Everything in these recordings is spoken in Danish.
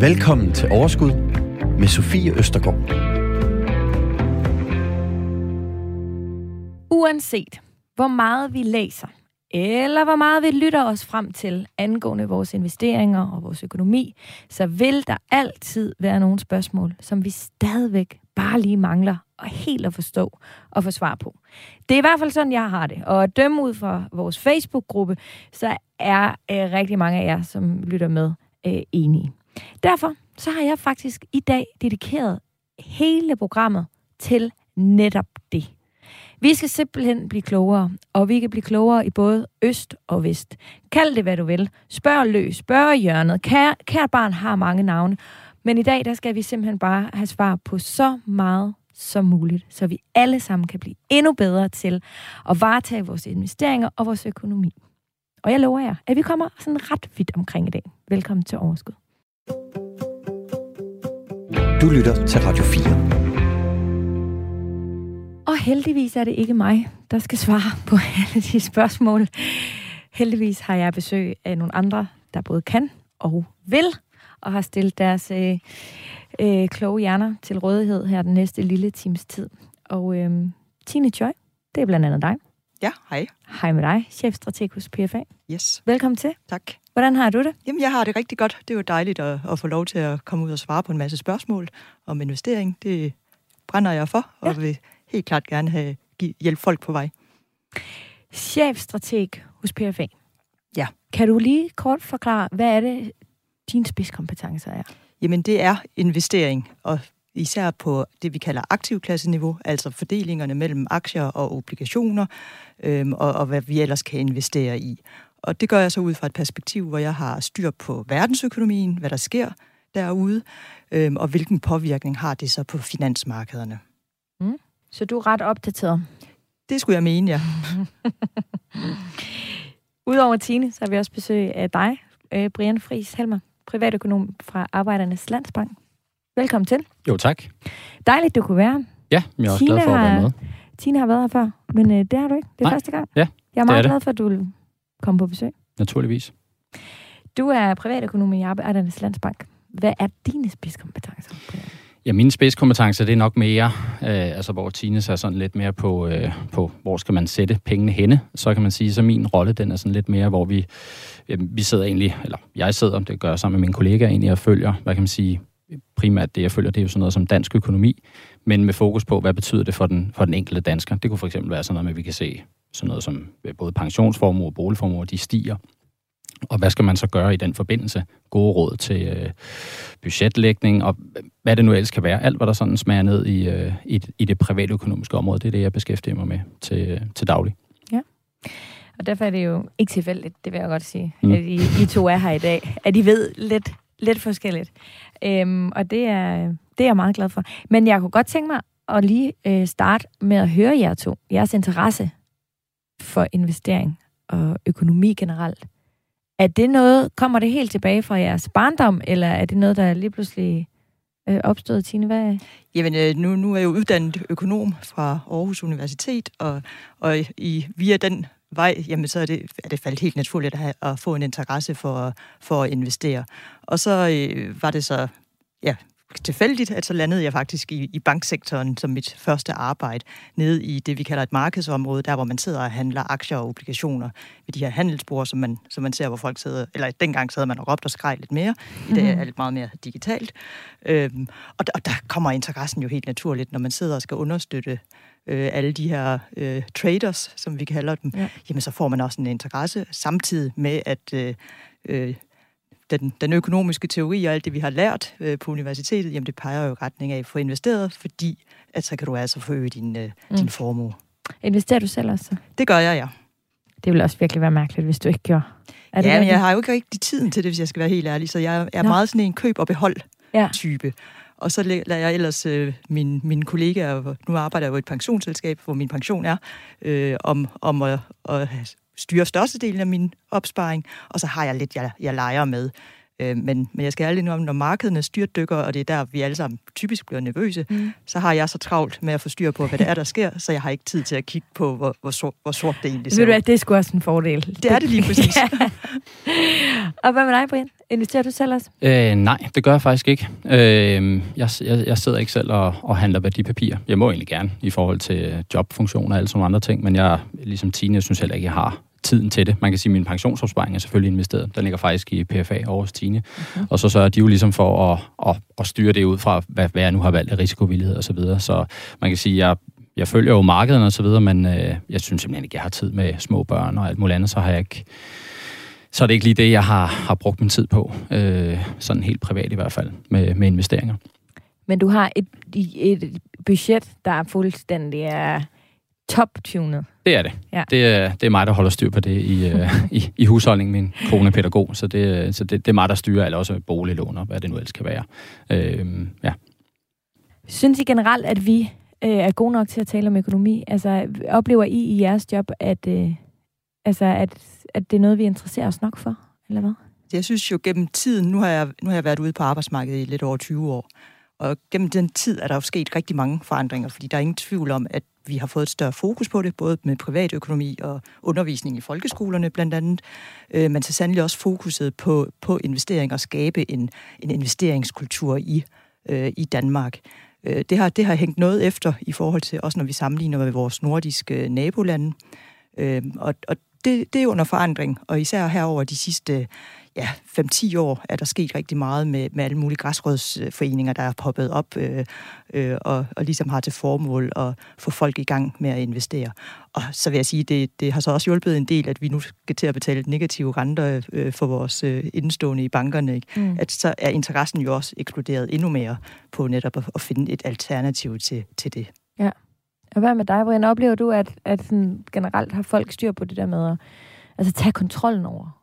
Velkommen til Overskud med Sofie Østergaard. Uanset hvor meget vi læser, eller hvor meget vi lytter os frem til angående vores investeringer og vores økonomi, så vil der altid være nogle spørgsmål, som vi stadigvæk bare lige mangler og helt at forstå og få svar på. Det er i hvert fald sådan, jeg har det. Og at dømme ud fra vores Facebook-gruppe, så er øh, rigtig mange af jer, som lytter med, øh, enige. Derfor så har jeg faktisk i dag dedikeret hele programmet til netop det. Vi skal simpelthen blive klogere, og vi kan blive klogere i både øst og vest. Kald det, hvad du vil. Spørg løs, spørg hjørnet. Kær, kært barn har mange navne. Men i dag, der skal vi simpelthen bare have svar på så meget som muligt, så vi alle sammen kan blive endnu bedre til at varetage vores investeringer og vores økonomi. Og jeg lover jer, at vi kommer sådan ret vidt omkring i dag. Velkommen til Overskud. Du lytter til Radio 4. Og heldigvis er det ikke mig, der skal svare på alle de spørgsmål. Heldigvis har jeg besøg af nogle andre, der både kan og vil, og har stillet deres øh, øh, kloge hjerner til rådighed her den næste lille times tid. Og øh, Tine Choi, det er blandt andet dig. Ja, hej. Hej med dig, chefstrateg hos PFA. Yes. Velkommen til. Tak. Hvordan har du det? Jamen, jeg har det rigtig godt. Det er jo dejligt at, at få lov til at komme ud og svare på en masse spørgsmål om investering. Det brænder jeg for, og ja. vil helt klart gerne have hjælp folk på vej. Chefstrateg hos PFA. Ja. Kan du lige kort forklare, hvad er det, dine spidskompetencer er? Jamen, det er investering, og især på det, vi kalder aktivklasseniveau, altså fordelingerne mellem aktier og obligationer, øhm, og, og hvad vi ellers kan investere i. Og det gør jeg så ud fra et perspektiv, hvor jeg har styr på verdensøkonomien, hvad der sker derude, øhm, og hvilken påvirkning har det så på finansmarkederne. Mm. Så du er ret opdateret? Det skulle jeg mene, ja. Udover Tine, så har vi også besøg af dig, øh, Brian Friis Helmer, privatøkonom fra Arbejdernes Landsbank. Velkommen til. Jo, tak. Dejligt, du kunne være Ja, jeg er også Tine glad for at være med. Tine har været her før, men øh, det har du ikke. Det er Nej. første gang. Ja, Jeg er meget det. glad for, at du vil komme på besøg. Naturligvis. Du er privatøkonom i Arbejdernes Landsbank. Hvad er dine spidskompetencer? Ja, mine spidskompetencer, det er nok mere, øh, altså hvor Tine er sådan lidt mere på, øh, på, hvor skal man sætte pengene henne. Så kan man sige, så min rolle, den er sådan lidt mere, hvor vi, øh, vi sidder egentlig, eller jeg sidder, det gør jeg sammen med mine kollegaer egentlig, og følger, hvad kan man sige, primært det, jeg følger, det er jo sådan noget som dansk økonomi, men med fokus på, hvad betyder det for den, for den enkelte dansker. Det kunne for eksempel være sådan noget med, at vi kan se sådan noget som øh, både pensionsformuer og boligformuer, de stiger. Og hvad skal man så gøre i den forbindelse? Gode råd til øh, budgetlægning og hvad det nu ellers kan være. Alt, hvad der sådan smager ned i, øh, i, i det private økonomiske område, det er det, jeg beskæftiger mig med til, øh, til daglig. Ja. Og derfor er det jo ikke tilfældigt, det vil jeg godt sige, mm. at I, I to er her i dag. At I ved lidt, lidt forskelligt. Øhm, og det er, det er jeg meget glad for. Men jeg kunne godt tænke mig at lige øh, starte med at høre jer to. Jeres interesse for investering og økonomi generelt. Er det noget, kommer det helt tilbage fra jeres barndom, eller er det noget, der lige pludselig øh, opstået, Tine? Hvad? Jamen, øh, nu, nu er jeg jo uddannet økonom fra Aarhus Universitet, og, og i, via den vej, jamen så er det, er det faldet helt naturligt at, have, at få en interesse for, for at investere. Og så øh, var det så, ja, tilfældigt, at så landede jeg faktisk i, i banksektoren som mit første arbejde, nede i det, vi kalder et markedsområde, der hvor man sidder og handler aktier og obligationer ved de her handelsbord, som man, som man ser, hvor folk sidder, eller dengang sad man og råbte og skreg lidt mere, i dag er det meget mere digitalt. Øhm, og, der, og der kommer interessen jo helt naturligt, når man sidder og skal understøtte øh, alle de her øh, traders, som vi kalder dem, ja. jamen så får man også en interesse, samtidig med, at øh, øh, den, den økonomiske teori og alt det, vi har lært øh, på universitetet, jamen det peger jo i retning af at få investeret, fordi at så kan du altså forøge din, øh, mm. din formue. Investerer du selv også? Det gør jeg, ja. Det ville også virkelig være mærkeligt, hvis du ikke gjorde. Er det ja, men jeg har jo ikke rigtig tiden til det, hvis jeg skal være helt ærlig, så jeg er Nå. meget sådan en køb- og behold-type. Ja. Og så lader jeg ellers øh, min, mine kollegaer, nu arbejder jeg jo i et pensionsselskab, hvor min pension er, øh, om, om at, at styrer størstedelen af min opsparing, og så har jeg lidt, jeg, jeg leger med. Øh, men, men jeg skal ærligt nu om, når markederne styrtdykker, og det er der, vi alle sammen typisk bliver nervøse, mm. så har jeg så travlt med at få styr på, hvad det er, der sker, så jeg har ikke tid til at kigge på, hvor, hvor, sort, hvor sort det egentlig ser Ved du at det er sgu også en fordel. Det er det lige præcis. ja. Og hvad med dig, Brian? Investerer du selv også? Øh, nej, det gør jeg faktisk ikke. Øh, jeg, jeg, jeg sidder ikke selv og, og handler værdipapirer. Jeg må egentlig gerne i forhold til jobfunktioner og alle sådan andre ting, men jeg, ligesom Tine, jeg synes heller ikke, jeg har tiden til det. Man kan sige, at min pensionsopsparing er selvfølgelig investeret. Den ligger faktisk i PFA over Stine. Okay. Og så sørger de jo ligesom for at, at, at styre det ud fra, hvad, hvad jeg nu har valgt af risikovillighed og så videre. Så man kan sige, at jeg, jeg følger jo markedet og så videre, men øh, jeg synes simpelthen ikke, jeg har tid med små børn og alt muligt andet, så har jeg ikke så er det ikke lige det, jeg har, har brugt min tid på. Øh, sådan helt privat i hvert fald, med, med investeringer. Men du har et, et budget, der er fuldstændig er top-tunet. Det er det. Ja. Det, er, det er mig, der holder styr på det i, øh, i, i husholdningen. Min kone er pædagog, så, det, så det, det er mig, der styrer, eller også boliglån og hvad det nu ellers kan være. Øh, ja. Synes I generelt, at vi øh, er gode nok til at tale om økonomi? Altså, oplever I i jeres job, at, øh, altså, at, at det er noget, vi interesserer os nok for, eller hvad? Jeg synes jo gennem tiden, nu har jeg, nu har jeg været ude på arbejdsmarkedet i lidt over 20 år, og gennem den tid er der jo sket rigtig mange forandringer, fordi der er ingen tvivl om, at vi har fået et større fokus på det, både med privatøkonomi og undervisning i folkeskolerne blandt andet, øh, men så sandelig også fokuset på, på investering og skabe en, en investeringskultur i, øh, i Danmark. Øh, det, har, det har hængt noget efter i forhold til, også når vi sammenligner med vores nordiske nabolande, øh, og, og det, det er under forandring, og især herover de sidste ja, 5-10 år er der sket rigtig meget med, med alle mulige græsrådsforeninger, der er poppet op øh, øh, og, og ligesom har til formål at få folk i gang med at investere. Og så vil jeg sige, det, det har så også hjulpet en del, at vi nu skal til at betale negative renter øh, for vores øh, indstående i bankerne. Ikke? Mm. At så er interessen jo også eksploderet endnu mere på netop at, at finde et alternativ til, til det. Ja. Og hvad med dig, Brian? Oplever du, at, at sådan generelt har folk styr på det der med at altså, tage kontrollen over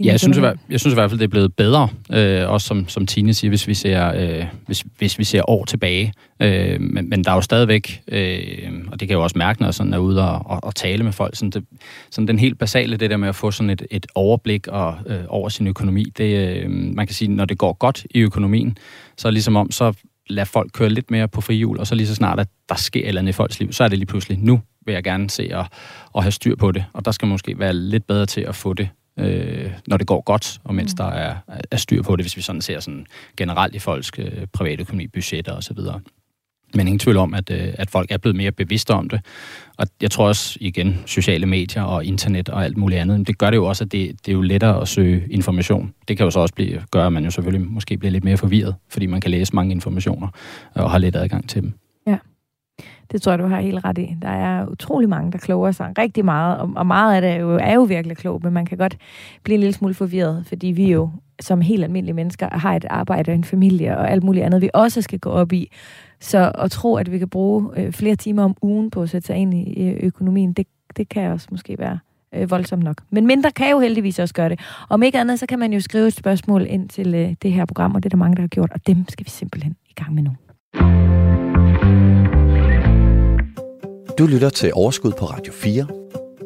Ja, jeg synes, jeg, jeg synes i hvert fald, det er blevet bedre, øh, også som, som Tine siger, hvis vi ser, øh, hvis, hvis vi ser år tilbage. Øh, men, men der er jo stadigvæk, øh, og det kan jeg jo også mærke, når jeg sådan er ude og, og, og tale med folk, sådan, det, sådan den helt basale, det der med at få sådan et, et overblik og, øh, over sin økonomi, det, øh, man kan sige, når det går godt i økonomien, så er det ligesom om, så lad folk køre lidt mere på frihjul, og så lige så snart, at der sker et eller andet i folks liv, så er det lige pludselig, nu vil jeg gerne se at, at have styr på det, og der skal man måske være lidt bedre til at få det øh, når det går godt, og mens mm. der er, er styr på det, hvis vi sådan ser sådan generelt i folks øh, private økonomi, budgetter osv. Men ingen tvivl om, at, øh, at folk er blevet mere bevidste om det. Og jeg tror også, igen, sociale medier og internet og alt muligt andet, det gør det jo også, at det, det er jo lettere at søge information. Det kan jo så også blive, gøre, at man jo selvfølgelig måske bliver lidt mere forvirret, fordi man kan læse mange informationer og har let adgang til dem. Det tror jeg, du har helt ret i. Der er utrolig mange, der kloger sig rigtig meget, og meget af det er jo, er jo virkelig klogt, men man kan godt blive en lille smule forvirret, fordi vi jo som helt almindelige mennesker har et arbejde og en familie og alt muligt andet, vi også skal gå op i. Så at tro, at vi kan bruge øh, flere timer om ugen på at sætte sig ind i øh, økonomien, det, det kan også måske være øh, voldsomt nok. Men mindre kan jo heldigvis også gøre det. Om ikke andet, så kan man jo skrive et spørgsmål ind til øh, det her program, og det er der mange, der har gjort, og dem skal vi simpelthen i gang med nu. Du lytter til Overskud på Radio 4.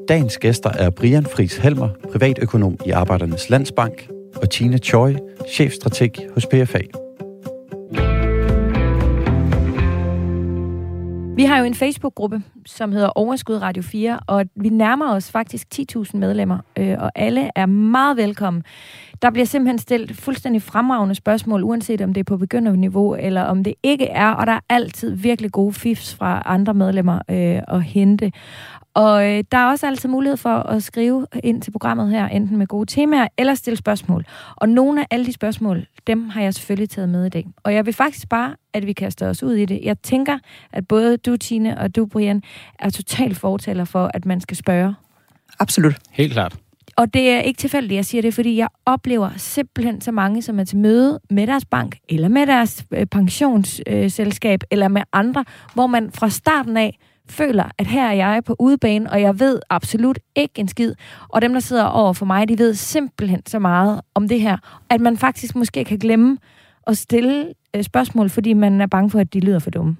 Dagens gæster er Brian Fris Helmer, privatøkonom i Arbejdernes Landsbank, og Tina Choi, chefstrateg hos PFA. Vi har jo en Facebook-gruppe, som hedder Overskud Radio 4, og vi nærmer os faktisk 10.000 medlemmer, øh, og alle er meget velkommen. Der bliver simpelthen stillet fuldstændig fremragende spørgsmål, uanset om det er på begynderniveau, eller om det ikke er, og der er altid virkelig gode fifs fra andre medlemmer øh, at hente. Og øh, der er også altid mulighed for at skrive ind til programmet her, enten med gode temaer eller stille spørgsmål. Og nogle af alle de spørgsmål, dem har jeg selvfølgelig taget med i dag. Og jeg vil faktisk bare, at vi kaster os ud i det. Jeg tænker, at både du, Tine, og du, Brian, er totalt fortaler for, at man skal spørge. Absolut. Helt klart. Og det er ikke tilfældigt, jeg siger det, fordi jeg oplever simpelthen så mange, som er til møde med deres bank, eller med deres øh, pensionsselskab, eller med andre, hvor man fra starten af føler, at her er jeg på udebane, og jeg ved absolut ikke en skid. Og dem, der sidder over for mig, de ved simpelthen så meget om det her, at man faktisk måske kan glemme at stille øh, spørgsmål, fordi man er bange for, at de lyder for dumme.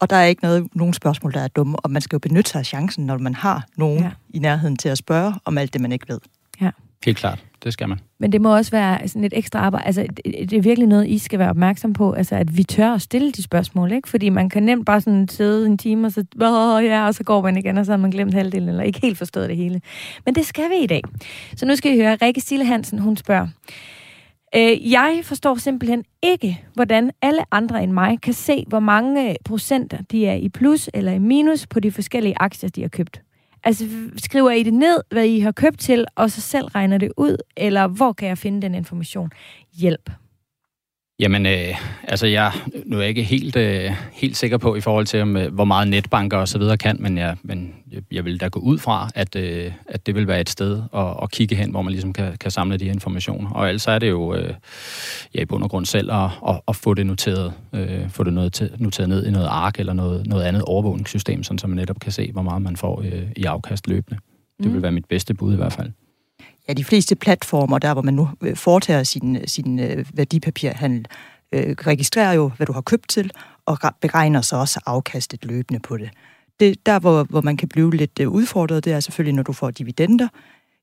Og der er ikke noget, nogen spørgsmål, der er dumme, og man skal jo benytte sig af chancen, når man har nogen ja. i nærheden til at spørge om alt det, man ikke ved. Ja. Helt klart det skal man. Men det må også være sådan et ekstra arbejde. Altså, det, det er virkelig noget, I skal være opmærksom på. Altså, at vi tør at stille de spørgsmål, ikke? Fordi man kan nemt bare sådan sidde en time, og så, Åh, ja, og så går man igen, og så har man glemt halvdelen, eller ikke helt forstået det hele. Men det skal vi i dag. Så nu skal I høre, Rikke Stille Hansen, hun spørger, Øh, jeg forstår simpelthen ikke, hvordan alle andre end mig kan se, hvor mange procenter de er i plus eller i minus på de forskellige aktier, de har købt. Altså, skriver I det ned, hvad I har købt til, og så selv regner det ud, eller hvor kan jeg finde den information? Hjælp. Jamen, øh, altså jeg nu er jeg ikke helt, øh, helt sikker på i forhold til, om, øh, hvor meget netbanker og så videre kan, men jeg, men jeg vil da gå ud fra, at, øh, at det vil være et sted at, at kigge hen, hvor man ligesom kan, kan samle de her informationer. Og ellers er det jo øh, ja, i bund og grund selv at, at, at få det noteret, øh, få det noget til, noteret ned i noget ark eller noget, noget andet overvågningssystem, sådan så man netop kan se, hvor meget man får øh, i afkast løbende. Det vil mm. være mit bedste bud i hvert fald ja, de fleste platformer, der hvor man nu øh, foretager sin, øh, sin øh, værdipapirhandel, øh, registrerer jo, hvad du har købt til, og beregner så også afkastet løbende på det. det der, hvor, hvor man kan blive lidt udfordret, det er selvfølgelig, når du får dividender,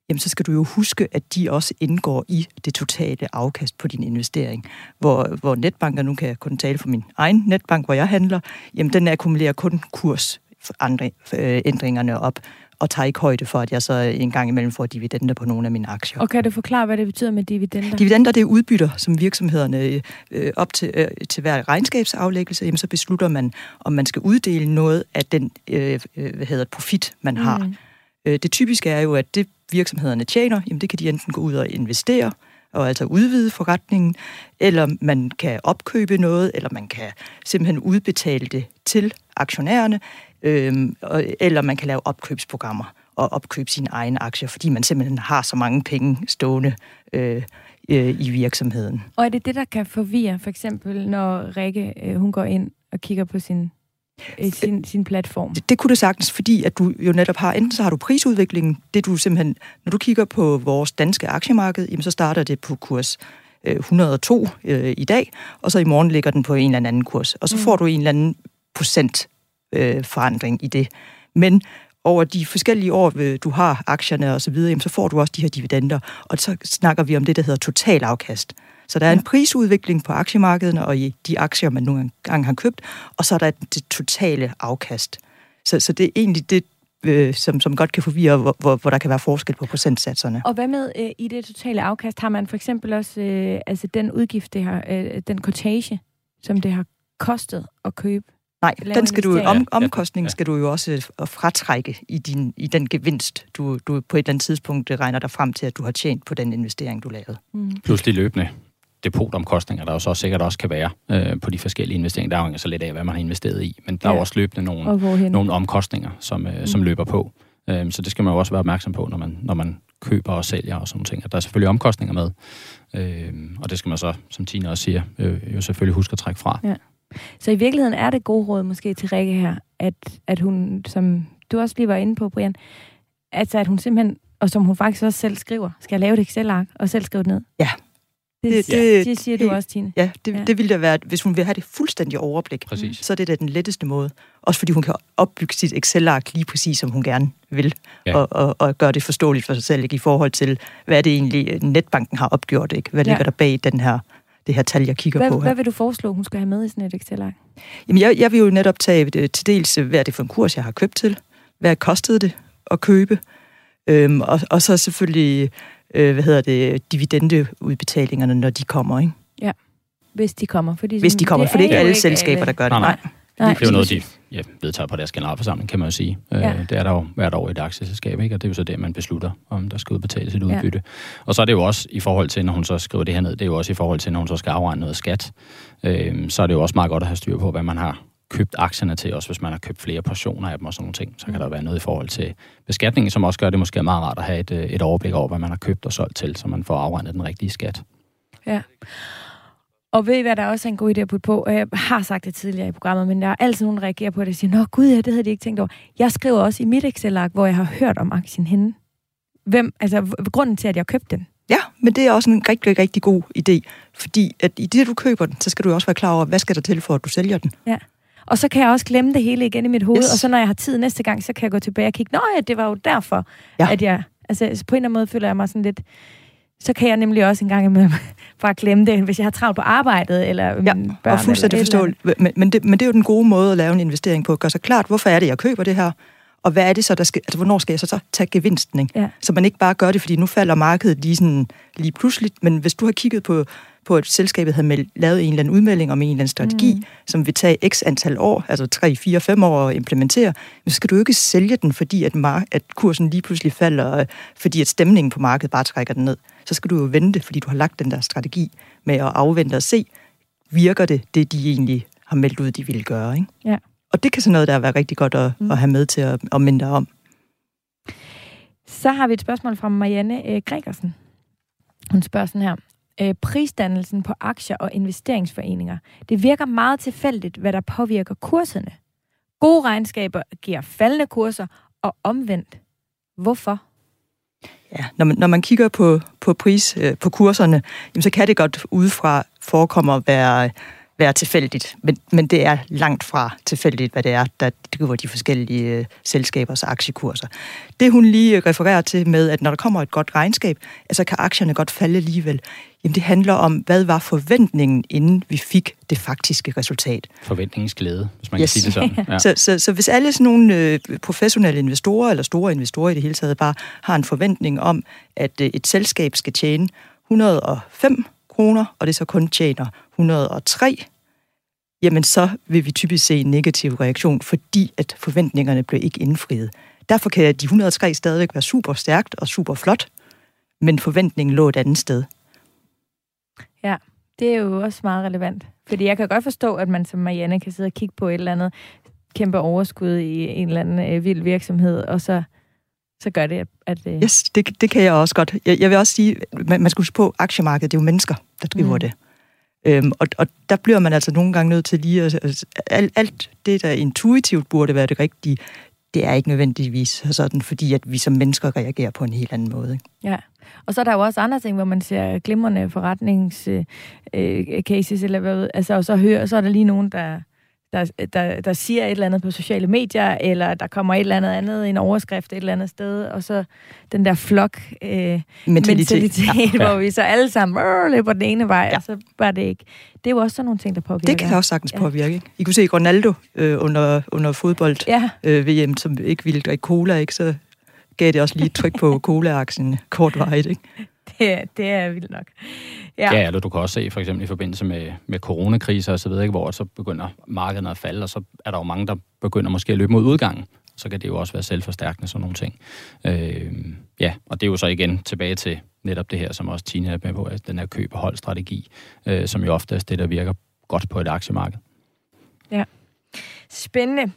jamen så skal du jo huske, at de også indgår i det totale afkast på din investering. Hvor, hvor netbanker, nu kan jeg kun tale for min egen netbank, hvor jeg handler, jamen den akkumulerer kun kurs andre, øh, ændringerne op og tager ikke højde for, at jeg så en gang imellem får dividender på nogle af mine aktier. Og kan du forklare, hvad det betyder med dividender? Dividender, det er udbytter, som virksomhederne øh, op til, øh, til hver regnskabsaflæggelse, jamen, så beslutter man, om man skal uddele noget af den øh, øh hvad hedder, profit, man mm. har. Øh, det typiske er jo, at det virksomhederne tjener, jamen, det kan de enten gå ud og investere, og altså udvide forretningen, eller man kan opkøbe noget, eller man kan simpelthen udbetale det til aktionærerne, øh, eller man kan lave opkøbsprogrammer og opkøbe sine egne aktier, fordi man simpelthen har så mange penge stående øh, øh, i virksomheden. Og er det det, der kan forvirre, for eksempel når Rikke øh, hun går ind og kigger på sin øh, sin, sin platform? Det, det kunne det sagtens, fordi at du jo netop har, enten så har du prisudviklingen, det du simpelthen, når du kigger på vores danske aktiemarked, jamen så starter det på kurs 102 øh, i dag, og så i morgen ligger den på en eller anden kurs, og så mm. får du en eller anden procent øh, forandring i det. Men over de forskellige år, øh, du har aktierne og så videre, så får du også de her dividender, og så snakker vi om det, der hedder total afkast. Så der er en prisudvikling på aktiemarkederne og i de aktier, man nogle gange har købt, og så er der det totale afkast. Så, så det er egentlig det, øh, som, som godt kan forvirre, hvor, hvor, hvor der kan være forskel på procentsatserne. Og hvad med øh, i det totale afkast? Har man for eksempel også øh, altså den udgift, det har, øh, den kortage, som det har kostet at købe Nej, den skal du, om, omkostningen skal du jo også øh, fratrække i, din, i den gevinst, du, du på et eller andet tidspunkt regner dig frem til, at du har tjent på den investering, du lavede. Mm. Plus de løbende depotomkostninger, der jo så sikkert også kan være øh, på de forskellige investeringer. Der er jo så lidt af, hvad man har investeret i, men der ja. er jo også løbende nogle, nogle omkostninger, som, øh, mm. som løber på. Øh, så det skal man jo også være opmærksom på, når man, når man køber og sælger og sådan ting. At der er selvfølgelig omkostninger med, øh, og det skal man så, som Tina også siger, øh, jo selvfølgelig huske at trække fra. Ja. Så i virkeligheden er det gode råd måske til Rikke her, at, at hun, som du også lige var inde på, Brian, altså at hun simpelthen, og som hun faktisk også selv skriver, skal lave et Excel-ark og selv skrive det ned. Ja. Det, det, det, det siger du også, Tine. Ja, det, ja. det ville da være, hvis hun vil have det fuldstændige overblik, præcis. så er det da den letteste måde. Også fordi hun kan opbygge sit Excel-ark lige præcis, som hun gerne vil, ja. og, og, og gøre det forståeligt for sig selv, ikke? i forhold til, hvad det egentlig netbanken har opgjort, ikke? hvad ja. ligger der bag den her det her tal, jeg kigger hvad, på her. Hvad vil du foreslå, hun skal have med i sådan et Excel-ark? Jamen, jeg, jeg vil jo netop tage det, til dels, hvad er det for en kurs, jeg har købt til? Hvad kostede det at købe? Øhm, og, og så selvfølgelig, øh, hvad hedder det, dividendeudbetalingerne, når de kommer, ikke? Ja, hvis de kommer. Fordi hvis de kommer, for det er ikke alle selskaber, der gør det. Nej, nej. Nej. Det er jo noget, de ja, vedtager på deres generalforsamling, kan man jo sige. Øh, ja. det er der jo hvert år i et aktieselskab, ikke? og det er jo så det, man beslutter, om der skal udbetales et udbytte. Ja. Og så er det jo også i forhold til, når hun så skriver det her ned, det er jo også i forhold til, når hun så skal afregne noget skat, øh, så er det jo også meget godt at have styr på, hvad man har købt aktierne til, også hvis man har købt flere portioner af dem og sådan nogle ting, så kan mm. der være noget i forhold til beskatningen, som også gør det måske meget rart at have et, øh, et overblik over, hvad man har købt og solgt til, så man får afregnet den rigtige skat. Ja. Og ved I, hvad der også er en god idé at putte på? Jeg har sagt det tidligere i programmet, men der er altid nogen, der reagerer på det og siger, Nå gud, ja, det havde de ikke tænkt over. Jeg skriver også i mit Excel-ark, hvor jeg har hørt om aktien henne. Hvem, altså grunden til, at jeg købte den. Ja, men det er også en rigtig, rigtig god idé. Fordi at i det, du køber den, så skal du også være klar over, hvad skal der til for, at du sælger den. Ja. Og så kan jeg også glemme det hele igen i mit hoved, yes. og så når jeg har tid næste gang, så kan jeg gå tilbage og kigge, nå ja, det var jo derfor, ja. at jeg, altså på en eller anden måde føler jeg mig sådan lidt, Så kan jeg nemlig også en gang imellem bare glemme det, hvis jeg har travlt på arbejdet, eller ja, mine børn. og fuldstændig forståeligt. Men, men, det, men det er jo den gode måde at lave en investering på. Gør sig klart, hvorfor er det, jeg køber det her? Og hvad er det så, der skal, altså hvornår skal jeg så, så tage gevinsten? Ikke? Ja. Så man ikke bare gør det, fordi nu falder markedet lige, sådan, lige pludselig. Men hvis du har kigget på, på at selskabet havde med, lavet en eller anden udmelding om en eller anden strategi, mm. som vil tage x antal år, altså 3, 4, 5 år at implementere, så skal du jo ikke sælge den, fordi at, mar- at kursen lige pludselig falder, fordi at stemningen på markedet bare trækker den ned. Så skal du jo vente, fordi du har lagt den der strategi med at afvente og se, virker det, det de egentlig har meldt ud, de ville gøre. Ikke? Ja. Og det kan sådan noget, der være rigtig godt at, mm. at have med til at, at minde dig om. Så har vi et spørgsmål fra Marianne øh, Gregersen. Hun spørger sådan her. Øh, prisdannelsen på aktier og investeringsforeninger. Det virker meget tilfældigt, hvad der påvirker kurserne. Gode regnskaber giver faldende kurser, og omvendt. Hvorfor? Ja, når man, når man kigger på, på pris øh, på kurserne, jamen, så kan det godt udefra forekomme at være være tilfældigt, men, men det er langt fra tilfældigt, hvad det er, der driver de forskellige øh, selskabers aktiekurser. Det hun lige refererer til med, at når der kommer et godt regnskab, altså kan aktierne godt falde alligevel, jamen det handler om, hvad var forventningen, inden vi fik det faktiske resultat. Forventningens glæde, hvis man yes. kan sige det sådan. Ja. så, så, så hvis alle sådan nogle øh, professionelle investorer, eller store investorer i det hele taget, bare har en forventning om, at øh, et selskab skal tjene 105 kroner, og det så kun tjener 103, jamen så vil vi typisk se en negativ reaktion, fordi at forventningerne bliver ikke indfriet. Derfor kan de 103 stadigvæk være super stærkt og super flot, men forventningen lå et andet sted. Ja, det er jo også meget relevant. Fordi jeg kan godt forstå, at man som Marianne kan sidde og kigge på et eller andet kæmpe overskud i en eller anden øh, vild virksomhed, og så så gør det, at... øh... Yes, det, det kan jeg også godt. Jeg, jeg vil også sige, man, man skal huske på, aktiemarkedet, det er jo mennesker, der driver mm. det. Øhm, og, og der bliver man altså nogle gange nødt til lige at... at alt, alt det, der intuitivt burde være det rigtige, det er ikke nødvendigvis sådan, fordi at vi som mennesker reagerer på en helt anden måde. Ikke? Ja, og så er der jo også andre ting, hvor man ser glimrende forretningscases, øh, øh eller hvad, altså, og så, hører, så er der lige nogen, der der, der, der siger et eller andet på sociale medier, eller der kommer et eller andet andet, en overskrift et eller andet sted, og så den der flok øh, mentalitet, mentalitet ja. hvor vi så alle sammen øh, løber den ene vej, ja. og så var det ikke. Det er jo også sådan nogle ting, der påvirker. Det kan også sagtens ja. påvirke. I kunne se Ronaldo øh, under, under fodbold ja. øh, VM, som ikke ville drikke cola, ikke? så gav det også lige et tryk på cola-aktien kortvarigt. Ikke? det, det er vildt nok. Ja, ja eller du kan også se for eksempel i forbindelse med, med coronakriser og så videre, hvor så begynder markederne at falde, og så er der jo mange, der begynder måske at løbe mod udgangen. Så kan det jo også være selvforstærkende, sådan nogle ting. Øh, ja, og det er jo så igen tilbage til netop det her, som også Tina er med på, at den her køb- og holdstrategi, øh, som jo ofte er det, der virker godt på et aktiemarked. Ja. Spændende.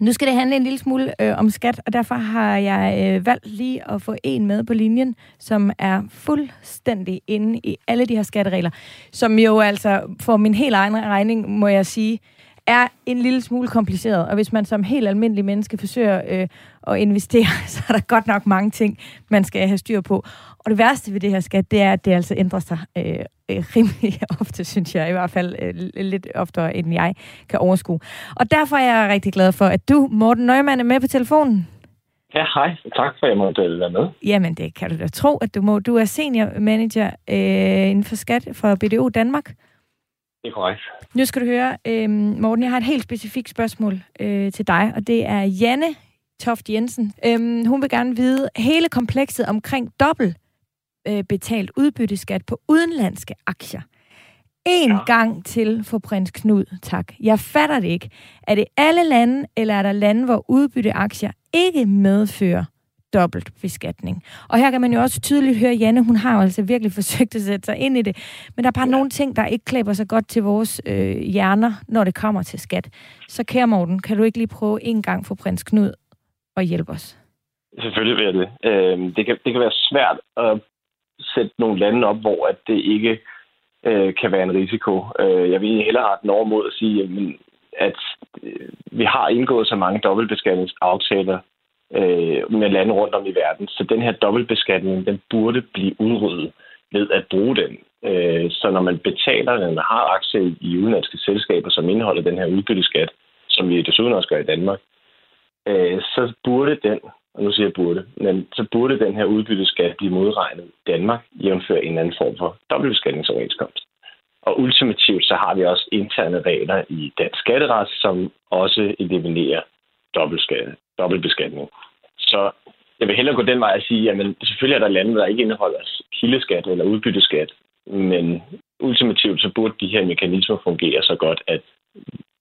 Nu skal det handle en lille smule øh, om skat, og derfor har jeg øh, valgt lige at få en med på linjen, som er fuldstændig inde i alle de her skatteregler, som jo altså for min helt egen regning, må jeg sige, er en lille smule kompliceret. Og hvis man som helt almindelig menneske forsøger øh, at investere, så er der godt nok mange ting, man skal have styr på. Og det værste ved det her skat, det er, at det altså ændrer sig øh, øh, rimelig ofte, synes jeg, i hvert fald øh, lidt oftere, end jeg kan overskue. Og derfor er jeg rigtig glad for, at du, Morten Nøgman, er med på telefonen. Ja, hej. Tak for, at jeg måtte være med. Jamen, det kan du da tro, at du må. Du er senior manager øh, inden for skat for BDO Danmark. Det er korrekt. Nu skal du høre, øh, Morten, jeg har et helt specifikt spørgsmål øh, til dig, og det er Janne Toft Jensen. Øh, hun vil gerne vide hele komplekset omkring dobbelt øh, betalt udbytteskat på udenlandske aktier. En ja. gang til for prins Knud, tak. Jeg fatter det ikke. Er det alle lande, eller er der lande, hvor udbytteaktier ikke medfører dobbelt beskatning? Og her kan man jo også tydeligt høre, Janne, hun har jo altså virkelig forsøgt at sætte sig ind i det. Men der er bare ja. nogle ting, der ikke klæber sig godt til vores øh, hjerner, når det kommer til skat. Så kære Morten, kan du ikke lige prøve en gang for prins Knud at hjælpe os? Selvfølgelig vil jeg det. Øh, det, kan, det kan være svært at sætte nogle lande op, hvor at det ikke øh, kan være en risiko. Øh, jeg vil hellere have den over mod at sige, jamen, at øh, vi har indgået så mange dobbeltbeskatningsaftaler øh, med lande rundt om i verden, så den her dobbeltbeskatning, den burde blive udryddet ved at bruge den. Øh, så når man betaler, når man har aktier i udenlandske selskaber, som indeholder den her udbytteskat, som vi desuden også gør i Danmark, øh, så burde den og nu siger jeg burde, men så burde den her udbytteskat blive modregnet i Danmark, jævnfør en anden form for dobbeltbeskatningsoverenskomst. Og ultimativt så har vi også interne regler i dansk skatteret, som også eliminerer dobbeltbeskatning. Så jeg vil hellere gå den vej og sige, at selvfølgelig er der lande, der ikke indeholder kildeskat eller udbytteskat, men ultimativt så burde de her mekanismer fungere så godt, at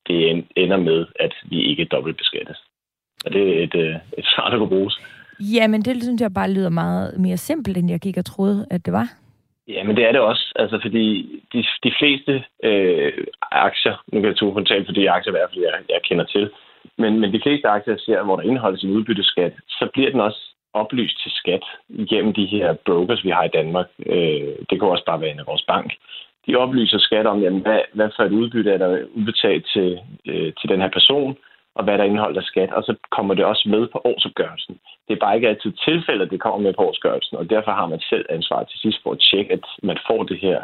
det ender med, at vi ikke dobbeltbeskattes. Og det er et, øh, et svar, der kunne bruges. Ja, men det synes jeg bare lyder meget mere simpelt, end jeg gik og troede, at det var. Ja, men det er det også. Altså, fordi de, de fleste øh, aktier, nu kan jeg tog tale for de aktier, i hvert fald jeg, jeg kender til, men, men de fleste aktier, jeg ser, hvor der indeholdes en udbytteskat, så bliver den også oplyst til skat igennem de her brokers, vi har i Danmark. Øh, det kan også bare være en af vores bank. De oplyser skat om, jamen, hvad, hvad for et udbytte er der udbetalt til, øh, til den her person, og hvad der indeholder skat, og så kommer det også med på årsopgørelsen. Det er bare ikke altid tilfældet, at det kommer med på årsopgørelsen, og derfor har man selv ansvar til sidst for at tjekke, at man får det her,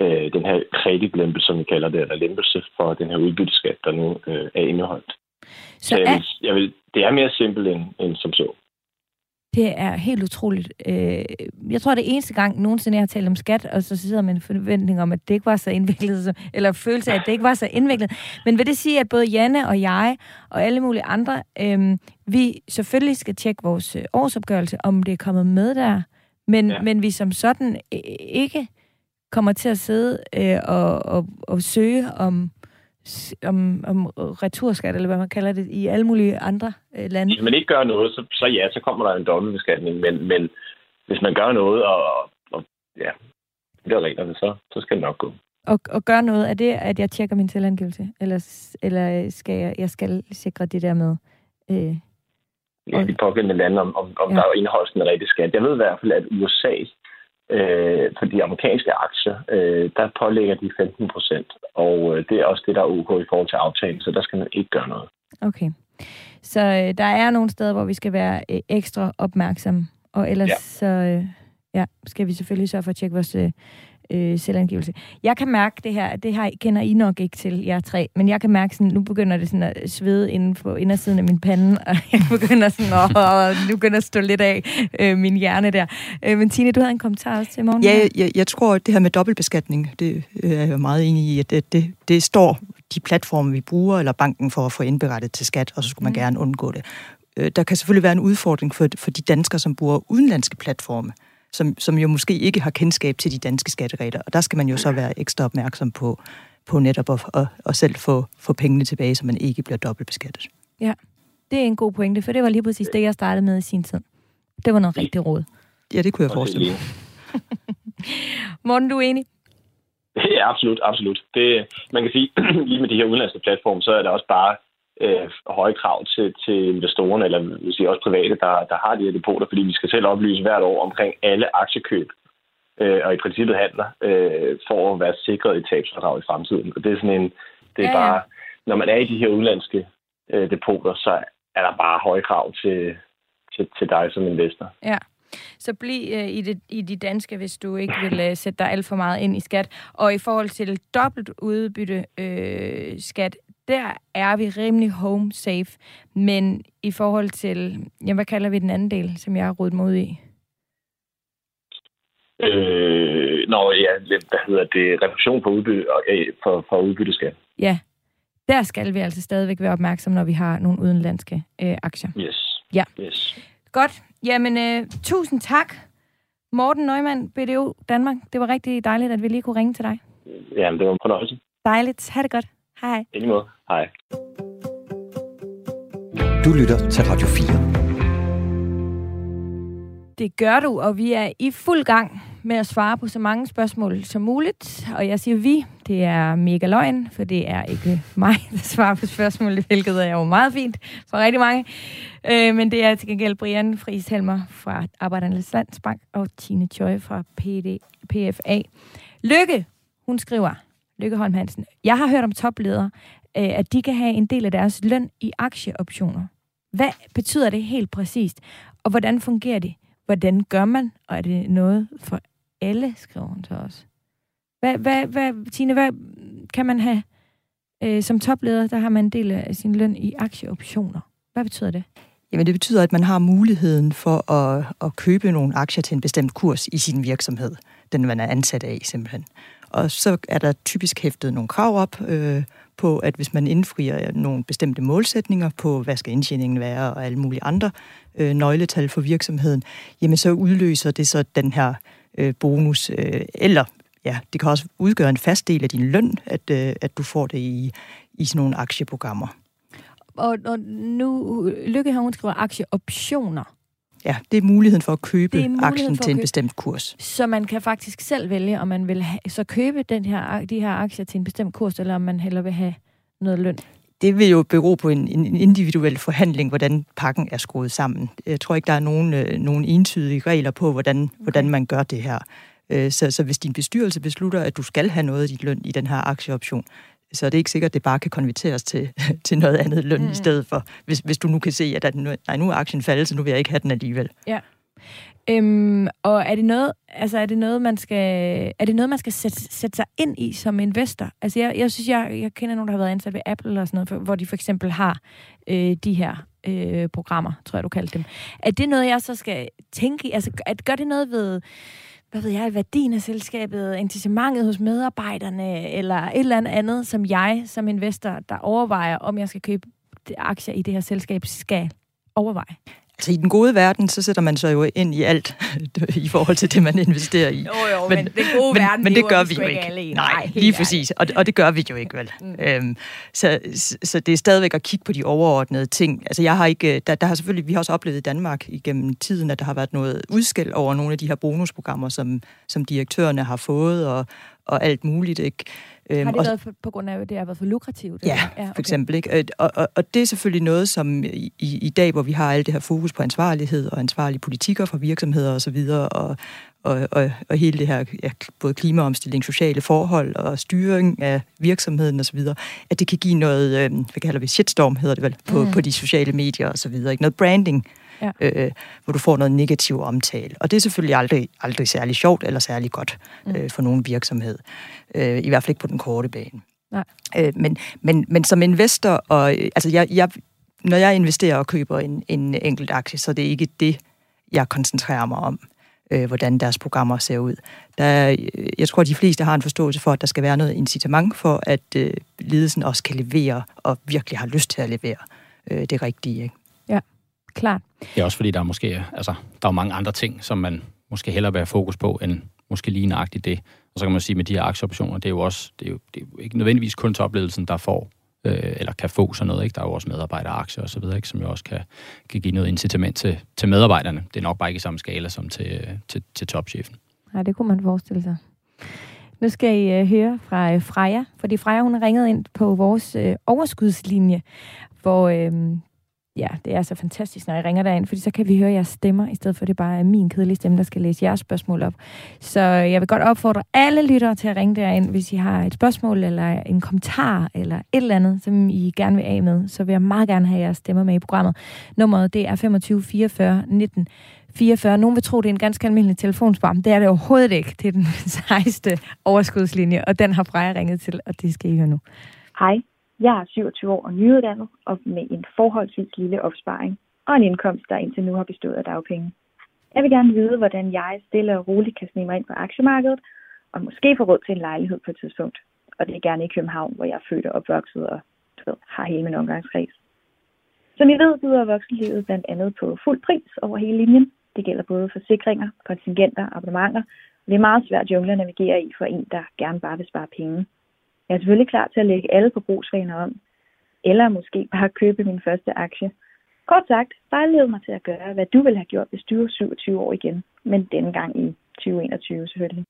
øh, den her kreditlempelse, som vi kalder det, eller lempelse for den her udbytteskat, der nu øh, er indeholdt. Så, så jeg vil, jeg vil, det er mere simpelt end, end som så. Det er helt utroligt. Øh, jeg tror, det eneste gang nogensinde, jeg har talt om skat, og så sidder man en forventning om, at det ikke var så indviklet, eller følelse af, at det ikke var så indviklet. Men vil det sige, at både Janne og jeg, og alle mulige andre, øh, vi selvfølgelig skal tjekke vores øh, årsopgørelse, om det er kommet med der, men, ja. men vi som sådan ikke kommer til at sidde og, og, og søge om om, om returskat, eller hvad man kalder det, i alle mulige andre øh, lande? Hvis man ikke gør noget, så, så ja, så kommer der en dobbeltbeskatning, men, men hvis man gør noget, og, og ja, det er reglerne, så, så skal det nok gå. Og, og gør noget, er det, at jeg tjekker min selvangivelse? Eller, eller skal jeg, jeg skal sikre det der med... Øh, ja, de pågældende lande, om, om, om ja. der er indeholdt en rigtig skat. Jeg ved i hvert fald, at USA Øh, for de amerikanske aktier, øh, der pålægger de 15 procent, og øh, det er også det, der er OK i forhold til aftalen, så der skal man ikke gøre noget. Okay. Så øh, der er nogle steder, hvor vi skal være øh, ekstra opmærksomme, og ellers ja. så øh, ja, skal vi selvfølgelig sørge for at tjekke vores øh, øh, selvangivelse. Jeg kan mærke det her, det her kender I nok ikke til, jer tre, men jeg kan mærke sådan, nu begynder det sådan at svede inden på indersiden af min pande, og jeg begynder sådan at, og nu begynder at stå lidt af øh, min hjerne der. Øh, men Tine, du havde en kommentar også til morgen. Ja, jeg, jeg, jeg tror, at det her med dobbeltbeskatning, det øh, er jeg meget enig i, at det, det, det står de platforme, vi bruger, eller banken for at få indberettet til skat, og så skulle man mm. gerne undgå det. Øh, der kan selvfølgelig være en udfordring for, for de danskere, som bruger udenlandske platforme som, som jo måske ikke har kendskab til de danske skatteregler. Og der skal man jo så være ekstra opmærksom på, på netop at, at, at selv få, få pengene tilbage, så man ikke bliver dobbeltbeskattet. Ja, det er en god pointe, for det var lige præcis det, jeg startede med i sin tid. Det var noget rigtig råd. Ja, det kunne jeg forestille mig. Morten, du er enig? Ja, absolut, absolut. Det, man kan sige, lige med de her udenlandske platforme, så er det også bare øh, høje krav til, til investorerne, eller vil sige også private, der, der har de her depoter, fordi vi skal selv oplyse hvert år omkring alle aktiekøb, øh, og i princippet handler, øh, for at være sikret et tabsfordrag i fremtiden. Og det er sådan en, det er ja, ja. bare, når man er i de her udlandske øh, depoter, så er der bare høje krav til, til, til dig som investor. Ja. Så bliv øh, i, det, i de danske, hvis du ikke vil øh, sætte dig alt for meget ind i skat. Og i forhold til dobbelt udbytte øh, skat, der er vi rimelig home safe. Men i forhold til, ja, hvad kalder vi den anden del, som jeg har rodet mod i? Øh, nå, ja, hvad hedder det? Refusion for, udbytte, øh, for, for udbytteskat. Ja, der skal vi altså stadigvæk være opmærksomme, når vi har nogle udenlandske øh, aktier. Yes. Ja. Yes. Godt. Jamen, øh, tusind tak, Morten Neumann, BDO Danmark. Det var rigtig dejligt, at vi lige kunne ringe til dig. Jamen, det var en fornøjelse. Dejligt. Ha' det godt. Hej. I måde. Hej. Du lytter til Radio 4. Det gør du, og vi er i fuld gang med at svare på så mange spørgsmål som muligt. Og jeg siger vi, det er mega løgn, for det er ikke mig, der svarer på spørgsmål, hvilket er jo meget fint for rigtig mange. Øh, men det er til gengæld Brian Friis Helmer fra Arbejdernes Landsbank og Tine Choi fra PD, PFA. Lykke, hun skriver, Lykkeholm Hansen. Jeg har hørt om topledere, øh, at de kan have en del af deres løn i aktieoptioner. Hvad betyder det helt præcist? Og hvordan fungerer det? Hvordan gør man? Og er det noget for alle, skriver hun til os. Hvad, hvad, hvad, Tine, hvad kan man have øh, som topleder? Der har man en del af sin løn i aktieoptioner. Hvad betyder det? Jamen det betyder, at man har muligheden for at, at købe nogle aktier til en bestemt kurs i sin virksomhed, den man er ansat af simpelthen. Og så er der typisk hæftet nogle krav op øh, på, at hvis man indfrier nogle bestemte målsætninger på, hvad skal indtjeningen være og alle mulige andre øh, nøgletal for virksomheden, jamen så udløser det så den her øh, bonus, øh, eller ja, det kan også udgøre en fast del af din løn, at, øh, at du får det i, i sådan nogle aktieprogrammer. Og, og nu, Lykke her, hun skriver aktieoptioner. Ja, det er muligheden for at købe aktien til en købe. bestemt kurs. Så man kan faktisk selv vælge, om man vil have, så købe den her, de her aktier til en bestemt kurs, eller om man hellere vil have noget løn. Det vil jo bero på en, en individuel forhandling, hvordan pakken er skruet sammen. Jeg tror ikke, der er nogen, øh, nogen entydige regler på, hvordan, okay. hvordan man gør det her. Øh, så, så hvis din bestyrelse beslutter, at du skal have noget af dit løn i den her aktieoption, så er det ikke sikkert, at det bare kan konverteres til, til noget andet løn mm. i stedet for. Hvis, hvis du nu kan se, at nu, nej, nu er aktien faldet, så nu vil jeg ikke have den alligevel. Ja. Øhm, og er det noget, altså er det noget, man skal, er det noget, man skal sætte, sætte sig ind i som investor? Altså jeg, jeg synes, jeg, jeg kender nogen, der har været ansat ved Apple og sådan noget, for, hvor de for eksempel har øh, de her øh, programmer, tror jeg, du kaldte dem. Er det noget, jeg så skal tænke i? Altså at, gør det noget ved hvad ved jeg, værdien af selskabet, incitamentet hos medarbejderne, eller et eller andet, som jeg som investor, der overvejer, om jeg skal købe aktier i det her selskab, skal overveje? Altså i den gode verden, så sætter man sig jo ind i alt i forhold til det, man investerer i. Jo, jo, men, men den gode men, verden, men det gør vi jo ikke. Nej, Nej lige præcis. Og, og det gør vi jo ikke, vel? Mm. Øhm, så, så det er stadigvæk at kigge på de overordnede ting. Altså jeg har ikke, der, der har selvfølgelig, vi har også oplevet i Danmark igennem tiden, at der har været noget udskæld over nogle af de her bonusprogrammer, som, som direktørerne har fået, og, og alt muligt, ikke? Øhm, har det været for, på grund af, at det har været for lukrativt? Ja, ja okay. for eksempel. Ikke? Og, og, og det er selvfølgelig noget, som i, i dag, hvor vi har alt det her fokus på ansvarlighed og ansvarlige politikker for virksomheder osv., og, og, og, og hele det her, ja, både klimaomstilling, sociale forhold og styring af virksomheden osv., at det kan give noget, øh, hvad kalder vi, shitstorm hedder det vel, på, mm. på de sociale medier osv., ikke? noget branding, ja. øh, hvor du får noget negativ omtale. Og det er selvfølgelig aldrig, aldrig særlig sjovt eller særlig godt mm. øh, for nogen virksomhed. Øh, I hvert fald ikke på den korte bane. Nej. Øh, men, men, men som investor, og, øh, altså jeg, jeg, når jeg investerer og køber en, en enkelt aktie, så er det ikke det, jeg koncentrerer mig om øh, hvordan deres programmer ser ud. Der, øh, jeg tror, at de fleste har en forståelse for, at der skal være noget incitament for, at øh, ledelsen også kan levere, og virkelig har lyst til at levere øh, det rigtige. Ikke? Ja, klart. Det er også fordi, der er måske altså, der er mange andre ting, som man måske hellere vil have fokus på, end måske lige nøjagtigt det. Og så kan man sige, med de her aktieoptioner, det er jo også det er jo, det er jo ikke nødvendigvis kun til oplevelsen, der får øh, eller kan få sådan noget. Ikke? Der er jo også medarbejderaktier osv., ikke? som jo også kan, kan give noget incitament til, til medarbejderne. Det er nok bare ikke i samme skala som til, til, til topchefen. Nej, det kunne man forestille sig. Nu skal I uh, høre fra uh, Freja, fordi Freja hun har ringet ind på vores uh, overskudslinje, hvor uh, ja, det er så fantastisk, når I ringer derind, fordi så kan vi høre jeres stemmer, i stedet for at det bare er min kedelige stemme, der skal læse jeres spørgsmål op. Så jeg vil godt opfordre alle lyttere til at ringe derind, hvis I har et spørgsmål, eller en kommentar, eller et eller andet, som I gerne vil af med, så vil jeg meget gerne have jeres stemmer med i programmet. Nummeret, det er 25 44 19 44. Nogen vil tro, det er en ganske almindelig telefonsparm. Det er det overhovedet ikke. Det er den 16. overskudslinje, og den har Freja ringet til, og det skal I høre nu. Hej, jeg er 27 år og nyuddannet og med en forholdsvis lille opsparing og en indkomst, der indtil nu har bestået af dagpenge. Jeg vil gerne vide, hvordan jeg stille og roligt kan snige mig ind på aktiemarkedet og måske få råd til en lejlighed på et tidspunkt. Og det er gerne i København, hvor jeg er født og opvokset og du ved, har hele min omgangskreds. Som I ved, byder voksenlivet blandt andet på fuld pris over hele linjen. Det gælder både forsikringer, kontingenter, abonnementer. Og det er meget svært jungle at navigere i for en, der gerne bare vil spare penge. Jeg er selvfølgelig klar til at lægge alle forbrugsvaner om, eller måske bare købe min første aktie. Kort sagt, vejled mig til at gøre, hvad du vil have gjort, hvis du er 27 år igen, men denne gang i 2021 selvfølgelig.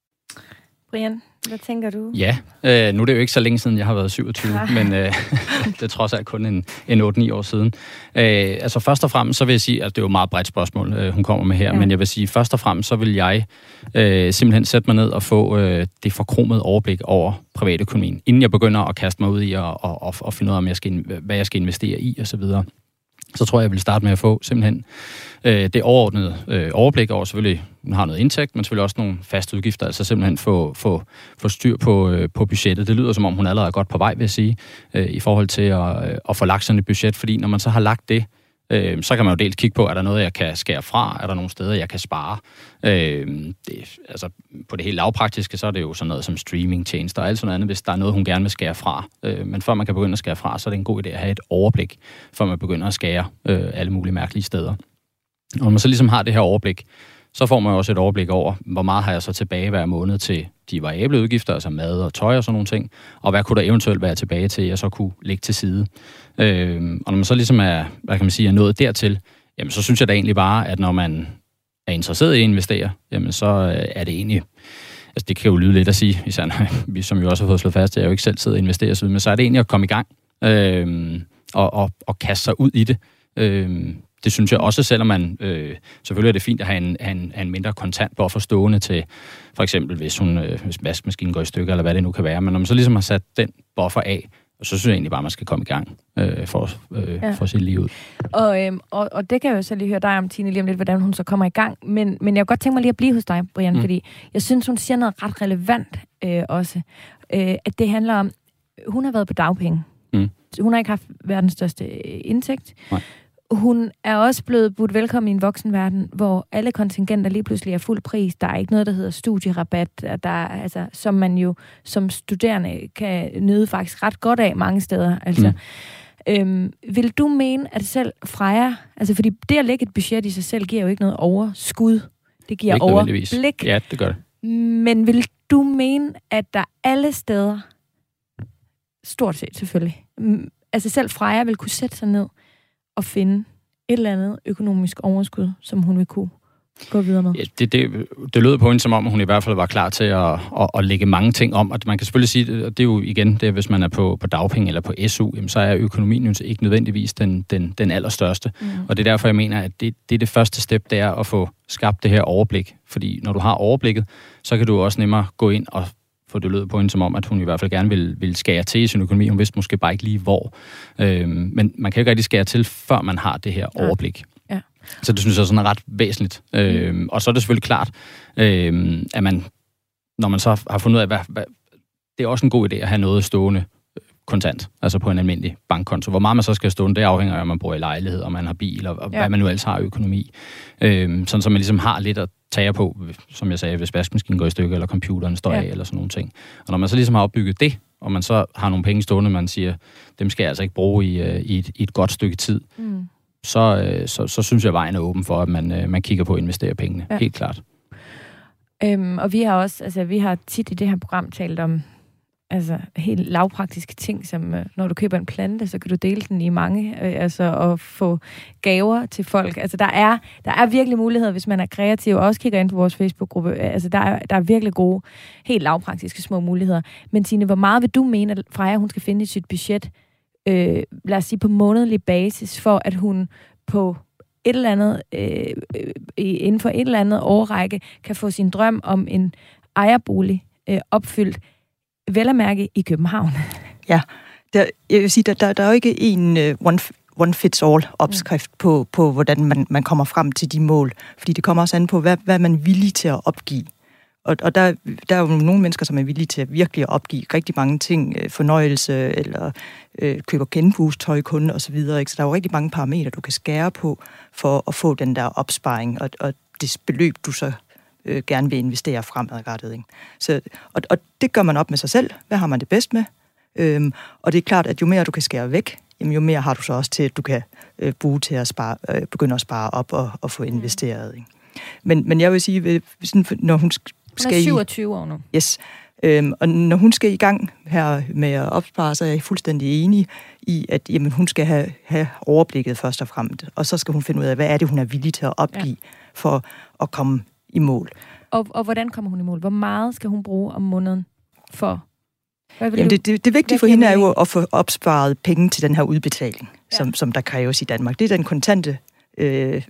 Brian, hvad tænker du? Ja, øh, nu er det jo ikke så længe siden, jeg har været 27, ja. men øh, det er trods alt kun en, en 8-9 år siden. Øh, altså først og fremmest, så vil jeg sige, at det er jo et meget bredt spørgsmål, øh, hun kommer med her, ja. men jeg vil sige, først og fremmest, så vil jeg øh, simpelthen sætte mig ned og få øh, det forkromede overblik over privatøkonomien, inden jeg begynder at kaste mig ud i og, og, og, og finde ud af, om jeg skal, hvad jeg skal investere i osv så tror jeg, jeg vil starte med at få simpelthen øh, det overordnede øh, overblik over, selvfølgelig man har noget indtægt, men selvfølgelig også nogle faste udgifter, altså simpelthen få, få, få styr på, øh, på budgettet. Det lyder som om, hun allerede er godt på vej, vil jeg sige, øh, i forhold til at, øh, at få lagt sådan et budget, fordi når man så har lagt det, Øh, så kan man jo dels kigge på, er der noget, jeg kan skære fra? Er der nogle steder, jeg kan spare? Øh, det, altså, på det helt lavpraktiske, så er det jo sådan noget som streamingtjenester og alt sådan noget andet, hvis der er noget, hun gerne vil skære fra. Øh, men før man kan begynde at skære fra, så er det en god idé at have et overblik, før man begynder at skære øh, alle mulige mærkelige steder. Og når man så ligesom har det her overblik, så får man også et overblik over, hvor meget har jeg så tilbage hver måned til de variable udgifter, altså mad og tøj og sådan nogle ting, og hvad kunne der eventuelt være tilbage til, jeg så kunne lægge til side. Øh, og når man så ligesom er, hvad kan man sige, er nået dertil, jamen så synes jeg da egentlig bare, at når man er interesseret i at investere, jamen så øh, er det egentlig, altså det kan jo lyde lidt at sige, især når vi som jo også har fået slået fast, at jeg jo ikke selv sidder og investerer men så er det egentlig at komme i gang øh, og, og, og kaste sig ud i det. Øh, det synes jeg også, selvom man... Øh, selvfølgelig er det fint at have en, have en, have en mindre kontant buffer stående til, for eksempel hvis, hun, øh, hvis vaskemaskinen går i stykker, eller hvad det nu kan være. Men når man så ligesom har sat den buffer af, så synes jeg egentlig bare, at man skal komme i gang øh, for, øh, ja. for sit liv ud. Og, øh, og, og det kan jeg jo så lige høre dig om, Tine, lige om lidt, hvordan hun så kommer i gang. Men, men jeg kunne godt tænke mig lige at blive hos dig, Brian, mm. fordi jeg synes, hun siger noget ret relevant øh, også. Øh, at det handler om, hun har været på dagpenge. Mm. Hun har ikke haft verdens største indtægt. Nej hun er også blevet budt velkommen i en voksenverden, hvor alle kontingenter lige pludselig er fuld pris. Der er ikke noget, der hedder studierabat, der er, altså, som man jo som studerende kan nyde faktisk ret godt af mange steder. Altså, mm. Øhm, vil du mene, at selv Freja, altså fordi det at lægge et budget i sig selv, giver jo ikke noget overskud. Det giver ikke overblik. Ja, det gør det. Men vil du mene, at der alle steder, stort set selvfølgelig, altså selv Freja vil kunne sætte sig ned at finde et eller andet økonomisk overskud, som hun vil kunne gå videre med? Ja, det, det, det lød på hende som om, hun i hvert fald var klar til at, at, at lægge mange ting om. Og man kan selvfølgelig sige, at det er jo igen, det er, hvis man er på, på dagpenge eller på SU, jamen, så er økonomien jo ikke nødvendigvis den, den, den allerstørste. Mm. Og det er derfor, jeg mener, at det, det er det første step, det er at få skabt det her overblik. Fordi når du har overblikket, så kan du også nemmere gå ind og for det lød på hende som om, at hun i hvert fald gerne ville, ville skære til i sin økonomi. Hun vidste måske bare ikke lige hvor. Øhm, men man kan ikke rigtig skære til, før man har det her ja. overblik. Ja. Så det synes jeg sådan er ret væsentligt. Mm. Øhm, og så er det selvfølgelig klart, øhm, at man, når man så har fundet ud af, hvad, hvad, det er også en god idé at have noget stående kontant, altså på en almindelig bankkonto. Hvor meget man så skal stå, det afhænger af, om man bor i lejlighed, om man har bil, og ja. hvad man nu ellers har økonomi. Øhm, sådan så man ligesom har lidt at tage på, som jeg sagde, hvis vaskemaskinen går i stykker, eller computeren står ja. af, eller sådan nogle ting. Og når man så ligesom har opbygget det, og man så har nogle penge stående, man siger, dem skal jeg altså ikke bruge i, uh, i, et, i et godt stykke tid, mm. så, uh, så, så synes jeg, at vejen er åben for, at man, uh, man kigger på at investere pengene. Ja. Helt klart. Øhm, og vi har også, altså vi har tit i det her program talt om altså helt lavpraktiske ting, som øh, når du køber en plante, så kan du dele den i mange, øh, altså og få gaver til folk. Altså der er, der er virkelig muligheder, hvis man er kreativ, og også kigger ind på vores Facebook-gruppe. Øh, altså der er, der er virkelig gode, helt lavpraktiske små muligheder. Men Tine, hvor meget vil du mene, at Freja hun skal finde i sit budget, øh, lad os sige på månedlig basis, for at hun på et eller andet, øh, øh, inden for et eller andet årrække, kan få sin drøm om en ejerbolig øh, opfyldt vel at mærke i København. Ja, der, jeg vil sige, der, der, der er jo ikke en uh, one, one fits all opskrift mm. på, på, hvordan man, man kommer frem til de mål. Fordi det kommer også an på, hvad, hvad man er villig til at opgive. Og, og der, der er jo nogle mennesker, som er villige til at virkelig opgive rigtig mange ting, øh, fornøjelse, eller øh, køber genbrugstøj kun, og så videre. Ikke? Så der er jo rigtig mange parametre, du kan skære på, for at få den der opsparing, og, og det beløb, du så øh, gerne vil investere fremadrettet. Ikke? Så, og, og det gør man op med sig selv. Hvad har man det bedst med? Øhm, og det er klart, at jo mere du kan skære væk, jamen, jo mere har du så også til, at du kan øh, bruge til at spare, øh, begynde at spare op og, og få investeret. Ikke? Men, men jeg vil sige, sådan, når hun skal... Hun er 27 år nu. Yes. Øhm, og når hun skal i gang her med at opspare, så er jeg fuldstændig enig i, at jamen, hun skal have, have overblikket først og fremmest. Og så skal hun finde ud af, hvad er det, hun er villig til at opgive ja. for at komme i mål. Og, og hvordan kommer hun i mål? Hvor meget skal hun bruge om måneden for? Jamen, det, det, det vigtige for hende er jo at få opsparet penge til den her udbetaling, ja. som, som der kræves i Danmark. Det er den kontante øh,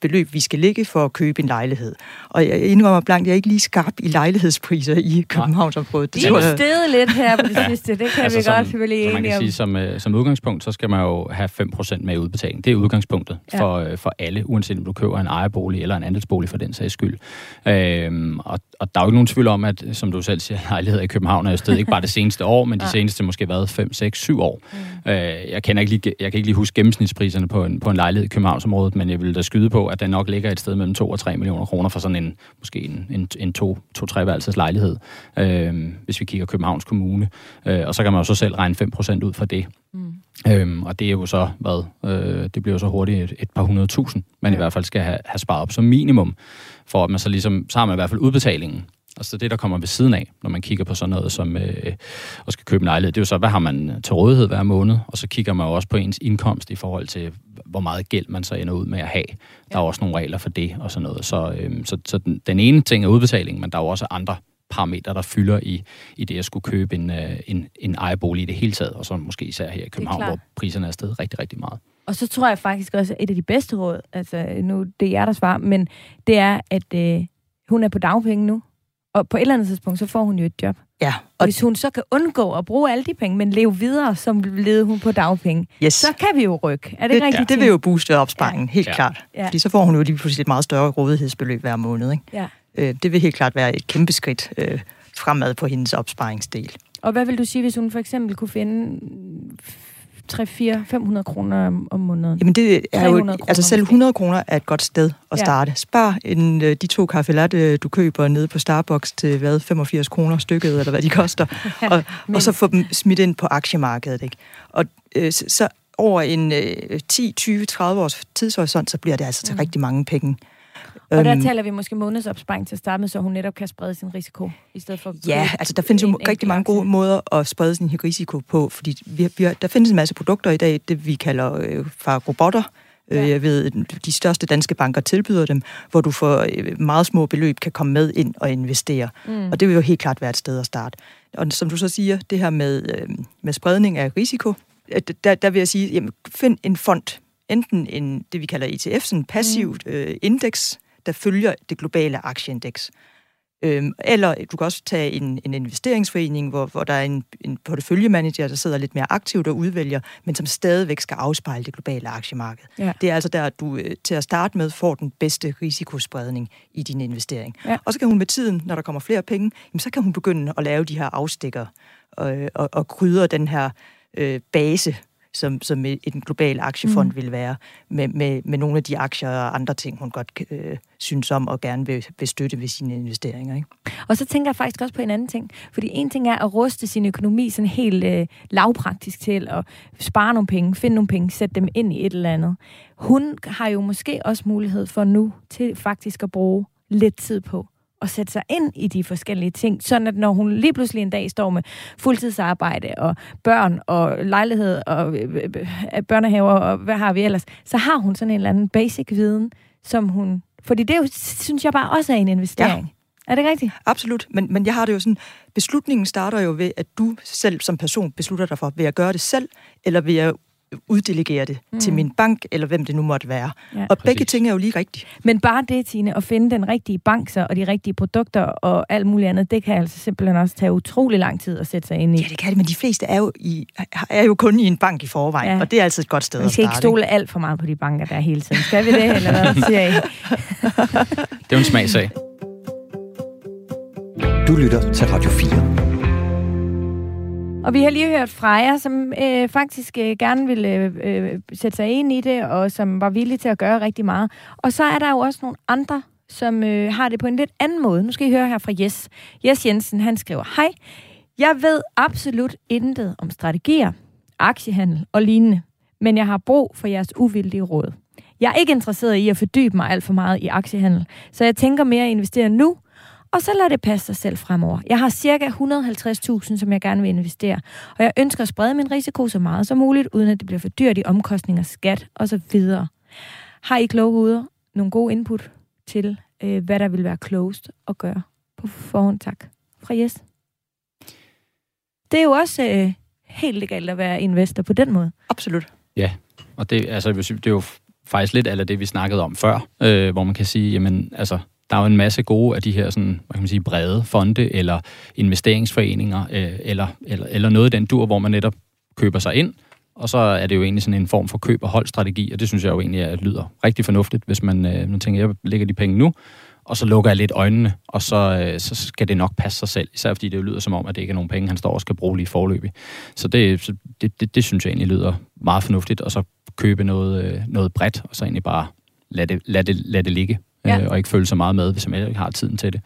beløb, vi skal ligge for at købe en lejlighed. Og jeg indrømmer blankt, jeg er ikke lige skarp i lejlighedspriser i Københavnsområdet. Det er stedet lidt her på det sidste, det kan altså, vi som, godt selvfølgelig enige man kan om. sige, som, øh, som udgangspunkt, så skal man jo have 5% med i udbetaling. Det er udgangspunktet ja. for, øh, for alle, uanset om du køber en ejerbolig eller en andelsbolig for den sags skyld. Øhm, og, og der er jo ikke nogen tvivl om, at som du selv siger, lejligheder i København er jo stedet ikke bare det seneste år, men de ja. seneste måske været 5, 6, 7 år. Mm. Øh, jeg, kan ikke lige, jeg kan ikke lige huske gennemsnitspriserne på en, på en lejlighed i Københavnsområdet, men jeg vil da skyde på, at den nok ligger et sted mellem 2 og 3 millioner kroner for sådan en, måske en, en, en to, to tre værelses lejlighed, øh, hvis vi kigger Københavns Kommune. Øh, og så kan man jo så selv regne 5% ud fra det. Mm. Øhm, og det er jo så, hvad, øh, det bliver jo så hurtigt et, et par hundrede tusind, man ja. i hvert fald skal have, have sparet op som minimum, for at man så ligesom, så har man i hvert fald udbetalingen. Altså det, der kommer ved siden af, når man kigger på sådan noget som øh, at skal købe en lejlighed, det er jo så, hvad har man til rådighed hver måned, og så kigger man jo også på ens indkomst i forhold til, hvor meget gæld man så ender ud med at have. Der er også nogle regler for det og sådan noget. Så, øh, så, så den, den ene ting er udbetaling, men der er jo også andre parametre, der fylder i, i det at skulle købe en, øh, en, en ejerbolig i det hele taget, og så måske især her i København, hvor priserne er steget rigtig, rigtig meget. Og så tror jeg faktisk også, at et af de bedste råd, altså nu det er jer, der svarer, men det er, at øh, hun er på dagpenge nu, og på et eller andet tidspunkt, så får hun jo et job. Ja. Og hvis hun så kan undgå at bruge alle de penge, men leve videre, som levede hun på dagpenge, yes. så kan vi jo rykke. Er det, det rigtigt? Ja. Det vil jo booste opsparingen, ja. helt ja. klart. Ja. Fordi så får hun jo lige pludselig et meget større rådighedsbeløb hver måned. Ikke? Ja. Øh, det vil helt klart være et kæmpe skridt øh, fremad på hendes opsparingsdel. Og hvad vil du sige, hvis hun for eksempel kunne finde 3, 4, 500 kroner om måneden? Jamen det er jo, altså selv 100 kroner er et godt sted at starte. Ja. Spar en, øh, de to kaffe latte, du køber nede på Starbucks til hvad, 85 kroner stykket, eller hvad de koster, ja, og, men... og så få dem smidt ind på aktiemarkedet. Ikke? Og øh, så over en øh, 10, 20, 30 års tidshorisont, så bliver det altså til mm. rigtig mange penge. Og der øhm, taler vi måske månedsopsparing til at starte med, så hun netop kan sprede sin risiko, i stedet for... Ja, altså der findes jo rigtig mange gode måder at sprede sin risiko på, fordi vi, vi, der findes en masse produkter i dag, det vi kalder øh, fra robotter, øh, Ja. Jeg ved, de største danske banker tilbyder dem, hvor du for øh, meget små beløb kan komme med ind og investere. Mm. Og det vil jo helt klart være et sted at starte. Og som du så siger, det her med, øh, med spredning af risiko, der, der vil jeg sige, jamen, find en fond, enten en, det vi kalder ETF, sådan en passivt mm. øh, indeks, der følger det globale aktieindeks. Øhm, eller du kan også tage en, en investeringsforening, hvor, hvor der er en, en porteføljemanager, der sidder lidt mere aktivt og udvælger, men som stadigvæk skal afspejle det globale aktiemarked. Ja. Det er altså der, at du øh, til at starte med får den bedste risikospredning i din investering. Ja. Og så kan hun med tiden, når der kommer flere penge, jamen, så kan hun begynde at lave de her afstikker og, og, og krydre den her øh, base som, som en global aktiefond mm. vil være, med, med, med nogle af de aktier og andre ting, hun godt øh, synes om og gerne vil, vil støtte ved sine investeringer. Ikke? Og så tænker jeg faktisk også på en anden ting, fordi en ting er at ruste sin økonomi sådan helt øh, lavpraktisk til at spare nogle penge, finde nogle penge, sætte dem ind i et eller andet. Hun har jo måske også mulighed for nu til faktisk at bruge lidt tid på at sætte sig ind i de forskellige ting, sådan at når hun lige pludselig en dag står med fuldtidsarbejde og børn og lejlighed og øh, øh, øh, børnehaver og hvad har vi ellers, så har hun sådan en eller anden basic viden, som hun... Fordi det jo, synes jeg bare også er en investering. Ja. Er det rigtigt? Absolut, men, men jeg har det jo sådan, beslutningen starter jo ved, at du selv som person beslutter dig for, vil jeg gøre det selv, eller vil jeg uddelegere det mm. til min bank, eller hvem det nu måtte være. Ja. Og Præcis. begge ting er jo lige rigtige. Men bare det, Tine, at finde den rigtige bank så, og de rigtige produkter og alt muligt andet, det kan altså simpelthen også tage utrolig lang tid at sætte sig ind i. Ja, det kan det, men de fleste er jo, i, er jo kun i en bank i forvejen, ja. og det er altid et godt sted at starte. Vi skal ikke stole ikke? alt for meget på de banker der hele tiden. Skal vi det, eller hvad siger I? det er jo en smagsag. Du lytter til Radio 4. Og vi har lige hørt Freja, som øh, faktisk øh, gerne ville øh, sætte sig ind i det, og som var villig til at gøre rigtig meget. Og så er der jo også nogle andre, som øh, har det på en lidt anden måde. Nu skal I høre her fra Jes. Jes Jensen, han skriver, Hej, jeg ved absolut intet om strategier, aktiehandel og lignende, men jeg har brug for jeres uvildige råd. Jeg er ikke interesseret i at fordybe mig alt for meget i aktiehandel, så jeg tænker mere at investere nu, og så lad det passe sig selv fremover. Jeg har cirka 150.000, som jeg gerne vil investere, og jeg ønsker at sprede min risiko så meget som muligt, uden at det bliver for dyrt i omkostninger, skat og så videre. Har I kloge hoveder nogle gode input til, øh, hvad der vil være klogest at gøre på forhånd? Tak. Fra Jes. Det er jo også øh, helt legalt at være investor på den måde. Absolut. Ja, og det, altså, det er jo faktisk lidt af det, vi snakkede om før, øh, hvor man kan sige, jamen, altså, der er jo en masse gode af de her sådan, hvad kan man sige, brede fonde eller investeringsforeninger øh, eller, eller, eller noget i den dur, hvor man netop køber sig ind, og så er det jo egentlig sådan en form for køb- og holdstrategi, og det synes jeg jo egentlig er, lyder rigtig fornuftigt, hvis man, øh, man tænker, jeg lægger de penge nu, og så lukker jeg lidt øjnene, og så, øh, så skal det nok passe sig selv, især fordi det jo lyder som om, at det ikke er nogen penge, han står og skal bruge lige forløbig. Så det, så det, det, det synes jeg egentlig lyder meget fornuftigt, og så købe noget, øh, noget bredt, og så egentlig bare lade det, lade det, lade det ligge, ja. øh, og ikke følge så meget med, hvis man ikke har tiden til det.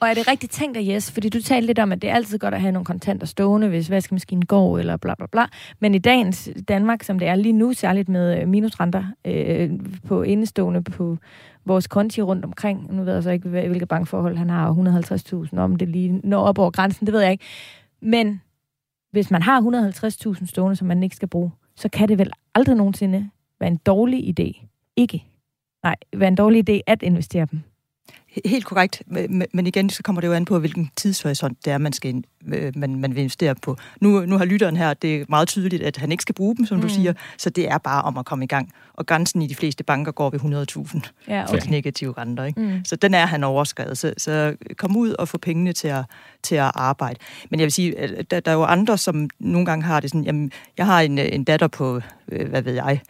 Og er det rigtigt tænkt af Jes? Fordi du talte lidt om, at det er altid godt at have nogle kontanter stående, hvis vaskemaskinen går, eller bla bla bla. Men i dagens Danmark, som det er lige nu, særligt med øh, minusrenter øh, på indestående på vores konti rundt omkring, nu ved jeg så ikke, hvilke bankforhold han har, 150.000, om det lige når op over grænsen, det ved jeg ikke. Men hvis man har 150.000 stående, som man ikke skal bruge, så kan det vel aldrig nogensinde være en dårlig idé, ikke, nej, være en dårlig idé at investere dem. Helt korrekt, men igen, så kommer det jo an på, hvilken tidshorisont det er, man, skal, øh, man, man vil investere på. Nu, nu har lytteren her, det er meget tydeligt, at han ikke skal bruge dem, som mm. du siger, så det er bare om at komme i gang. Og grænsen i de fleste banker går ved 100.000 ja, okay. for de negative renter. Ikke? Mm. Så den er han overskrevet. Så, så kom ud og få pengene til at, til at arbejde. Men jeg vil sige, der, der er jo andre, som nogle gange har det sådan, jamen, jeg har en, en datter på, øh, hvad ved jeg,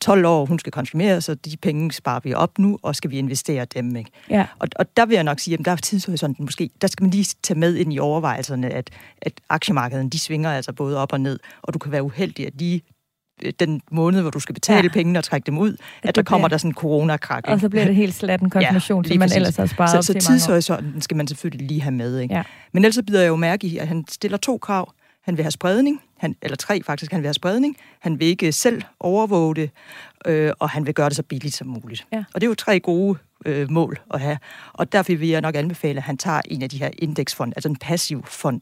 12 øh, år, hun skal konsumere, så de penge sparer vi op nu, og skal vi investere dem. Ikke? Ja. Og, og der vil jeg nok sige, at der er tidshorisonten måske, der skal man lige tage med ind i overvejelserne, at, at aktiemarkedet, de svinger altså både op og ned, og du kan være uheldig, at lige øh, den måned, hvor du skal betale ja. pengene og trække dem ud, at, at der kommer der sådan en coronakrak. Og så bliver det helt slat en konfirmation, ja, som man præcis. ellers har sparet så, op så tidshorisonten skal man selvfølgelig lige have med. Ikke? Ja. Men ellers bider jeg jo mærke i, at han stiller to krav. Han vil have spredning, han, eller tre faktisk, han vil have spredning. Han vil ikke selv overvåge det, øh, og han vil gøre det så billigt som muligt. Ja. Og det er jo tre gode øh, mål at have. Og derfor vil jeg nok anbefale, at han tager en af de her indeksfond, altså en passiv fond.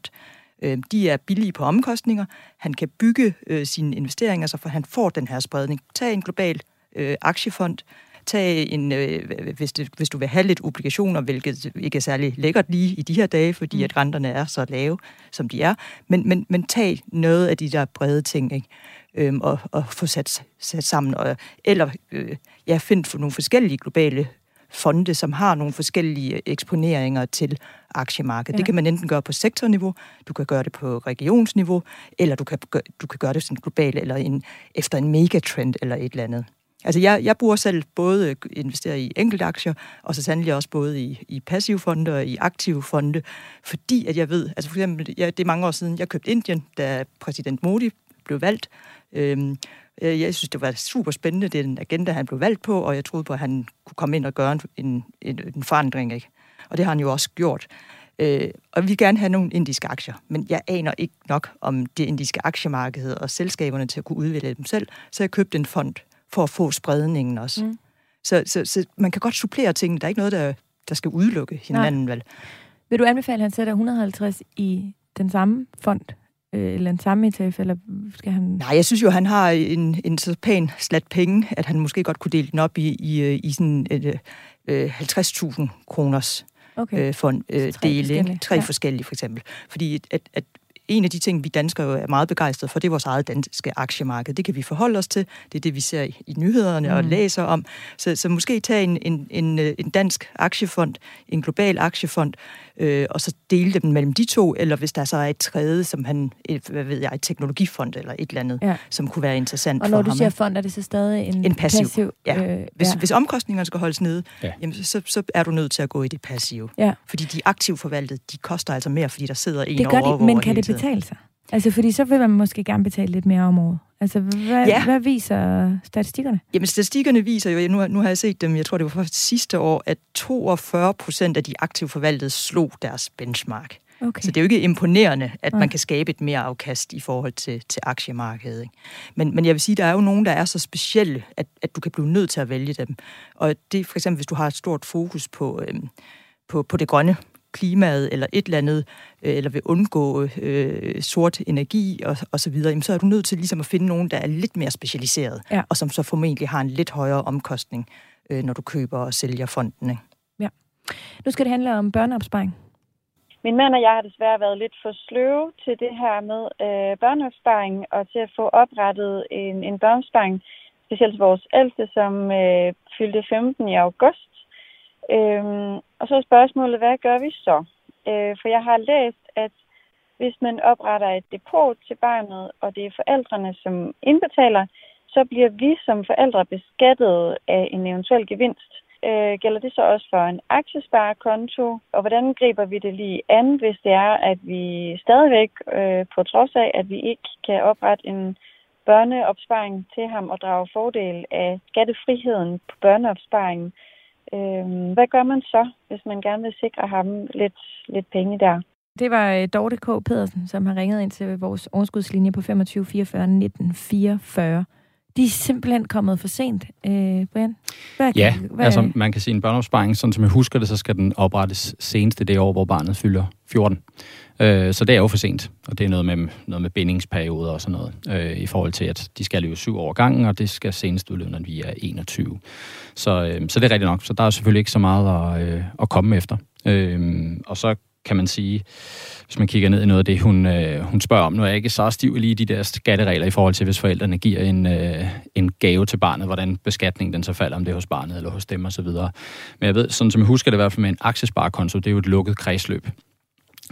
Øh, de er billige på omkostninger. Han kan bygge øh, sine investeringer, så for han får den her spredning. Tag en global øh, aktiefond, tage en, øh, hvis, det, hvis du vil have lidt obligationer, hvilket ikke er særlig lækkert lige i de her dage, fordi mm. at renterne er så lave, som de er, men, men, men tag noget af de der brede ting, ikke? Øhm, og, og få sat, sat sammen, og, eller øh, ja, find for nogle forskellige globale fonde, som har nogle forskellige eksponeringer til aktiemarkedet. Ja. Det kan man enten gøre på sektorniveau, du kan gøre det på regionsniveau, eller du kan, du kan gøre det sådan globalt, eller en, efter en megatrend eller et eller andet. Altså jeg, jeg bruger selv både øh, investere i enkeltaktier, og så sandelig også både i, i passive fonde og i aktive fonde, fordi at jeg ved, altså for eksempel, jeg, det er mange år siden, jeg købte Indien, da præsident Modi blev valgt. Øhm, øh, jeg synes, det var super spændende, den agenda, han blev valgt på, og jeg troede på, at han kunne komme ind og gøre en, en, en forandring. Ikke? Og det har han jo også gjort. Øh, og vi vil gerne have nogle indiske aktier, men jeg aner ikke nok om det indiske aktiemarked og selskaberne til at kunne udvælge dem selv, så jeg købte en fond, for at få spredningen også. Mm. Så, så, så man kan godt supplere ting. Der er ikke noget, der, der skal udelukke hinanden. Vel? Vil du anbefale, at han sætter 150 i den samme fond? Øh, eller en samme ETF, eller skal han... Nej, jeg synes jo, han har en, en så pæn slat penge, at han måske godt kunne dele den op i, i, i sådan et, øh, 50.000 kroners okay. øh, fond, øh, tre dele. Forskellige. Tre ja. forskellige, for eksempel. Fordi at, at en af de ting, vi danskere er meget begejstrede for, det er vores eget danske aktiemarked. Det kan vi forholde os til. Det er det, vi ser i nyhederne mm. og læser om. Så, så måske tage en, en, en, en dansk aktiefond, en global aktiefond, øh, og så dele dem mellem de to, eller hvis der så er et tredje, som han, et, hvad ved jeg, et teknologifond eller et eller andet, ja. som kunne være interessant for ham. Og når du siger fond, er det så stadig en, en passiv? passiv ja. Øh, hvis, ja. hvis omkostningerne skal holdes nede, ja. jamen, så, så er du nødt til at gå i det passive. Ja. Fordi de aktivt forvaltede, de koster altså mere, fordi der sidder en det gør over de, Men kan det betale sig? Altså, fordi så vil man måske gerne betale lidt mere om året. Altså, hvad, ja. hvad viser statistikkerne? Jamen, statistikkerne viser jo, nu, nu har jeg set dem, jeg tror, det var først sidste år, at 42 procent af de aktive forvaltede slog deres benchmark. Okay. Så det er jo ikke imponerende, at ja. man kan skabe et mere afkast i forhold til, til aktiemarkedet. Ikke? Men, men jeg vil sige, der er jo nogen, der er så specielle, at, at du kan blive nødt til at vælge dem. Og det er for eksempel, hvis du har et stort fokus på, øhm, på, på det grønne, klimaet eller et eller andet, øh, eller vil undgå øh, sort energi og, og så videre, jamen, så er du nødt til ligesom at finde nogen, der er lidt mere specialiseret, ja. og som så formentlig har en lidt højere omkostning, øh, når du køber og sælger fondene. Ja. Nu skal det handle om børneopsparing. Min mand og jeg har desværre været lidt for sløve til det her med øh, børneopsparing og til at få oprettet en, en børneopsparing, specielt vores ældste, som øh, fyldte 15 i august. Øhm, og så er spørgsmålet, hvad gør vi så? Øh, for jeg har læst, at hvis man opretter et depot til barnet, og det er forældrene, som indbetaler, så bliver vi som forældre beskattet af en eventuel gevinst. Øh, gælder det så også for en aktiesparekonto? Og hvordan griber vi det lige an, hvis det er, at vi stadigvæk, øh, på trods af, at vi ikke kan oprette en børneopsparing til ham og drage fordel af skattefriheden på børneopsparingen, øh, hvad gør man så, hvis man gerne vil sikre ham lidt, lidt penge der? Det var øh, Dorte K. Pedersen, som har ringet ind til vores overskudslinje på 25 44 19 44. De er simpelthen kommet for sent, øh, Brian. Hvad, ja, hvad? altså man kan sige en børneopsparing, sådan som jeg husker det, så skal den oprettes senest det år, hvor barnet fylder 14. Øh, så det er jo for sent, og det er noget med, noget med bindingsperioder og sådan noget, øh, i forhold til, at de skal leve syv år gangen, og det skal senest udløbe, når vi er 21. Så, øh, så det er rigtigt nok, så der er selvfølgelig ikke så meget at, øh, at komme efter. Øh, og så kan man sige, hvis man kigger ned i noget af det, hun, øh, hun spørger om. Nu er jeg ikke så stiv lige de der skatteregler i forhold til, hvis forældrene giver en, øh, en gave til barnet, hvordan beskatningen den så falder, om det er hos barnet eller hos dem osv. Men jeg ved, sådan som jeg husker det i hvert fald med en aktiesparekonto, det er jo et lukket kredsløb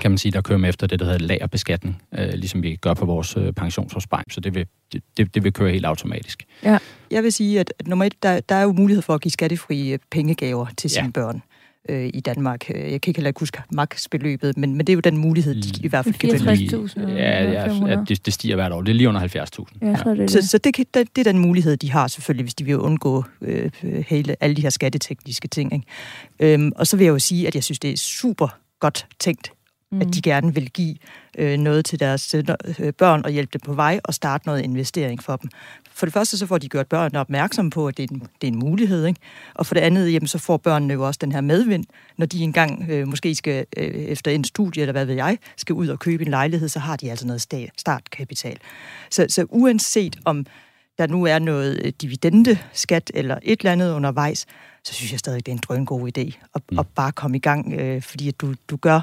kan man sige, der kører med efter det, der hedder lagerbeskatning, øh, ligesom vi gør på vores øh, pensionsopsparing. Så det vil, det, det, det vil køre helt automatisk. Ja. Jeg vil sige, at, at nummer et, der, der er jo mulighed for at give skattefrie pengegaver til sine ja. børn øh, i Danmark. Jeg kan ikke heller ikke huske maksbeløbet, men, men det er jo den mulighed, de i hvert fald kan benytte. 64.000? Ja, ja, ja det, det stiger hvert år. Det er lige under 70.000. Ja, så, det, så, så det, kan, det, det er den mulighed, de har selvfølgelig, hvis de vil undgå øh, hele, alle de her skattetekniske ting. Ikke? Øhm, og så vil jeg jo sige, at jeg synes, det er super godt tænkt mm. at de gerne vil give øh, noget til deres øh, børn og hjælpe dem på vej og starte noget investering for dem. For det første så får de gjort børnene opmærksom på, at det er en, det er en mulighed, ikke? og for det andet jamen, så får børnene jo også den her medvind, når de engang øh, måske skal øh, efter en studie, eller hvad ved jeg, skal ud og købe en lejlighed, så har de altså noget startkapital. Så, så uanset om der nu er noget øh, dividendeskat eller et eller andet undervejs, så synes jeg stadig, det er en drøngod idé at, mm. at bare komme i gang, øh, fordi at du, du gør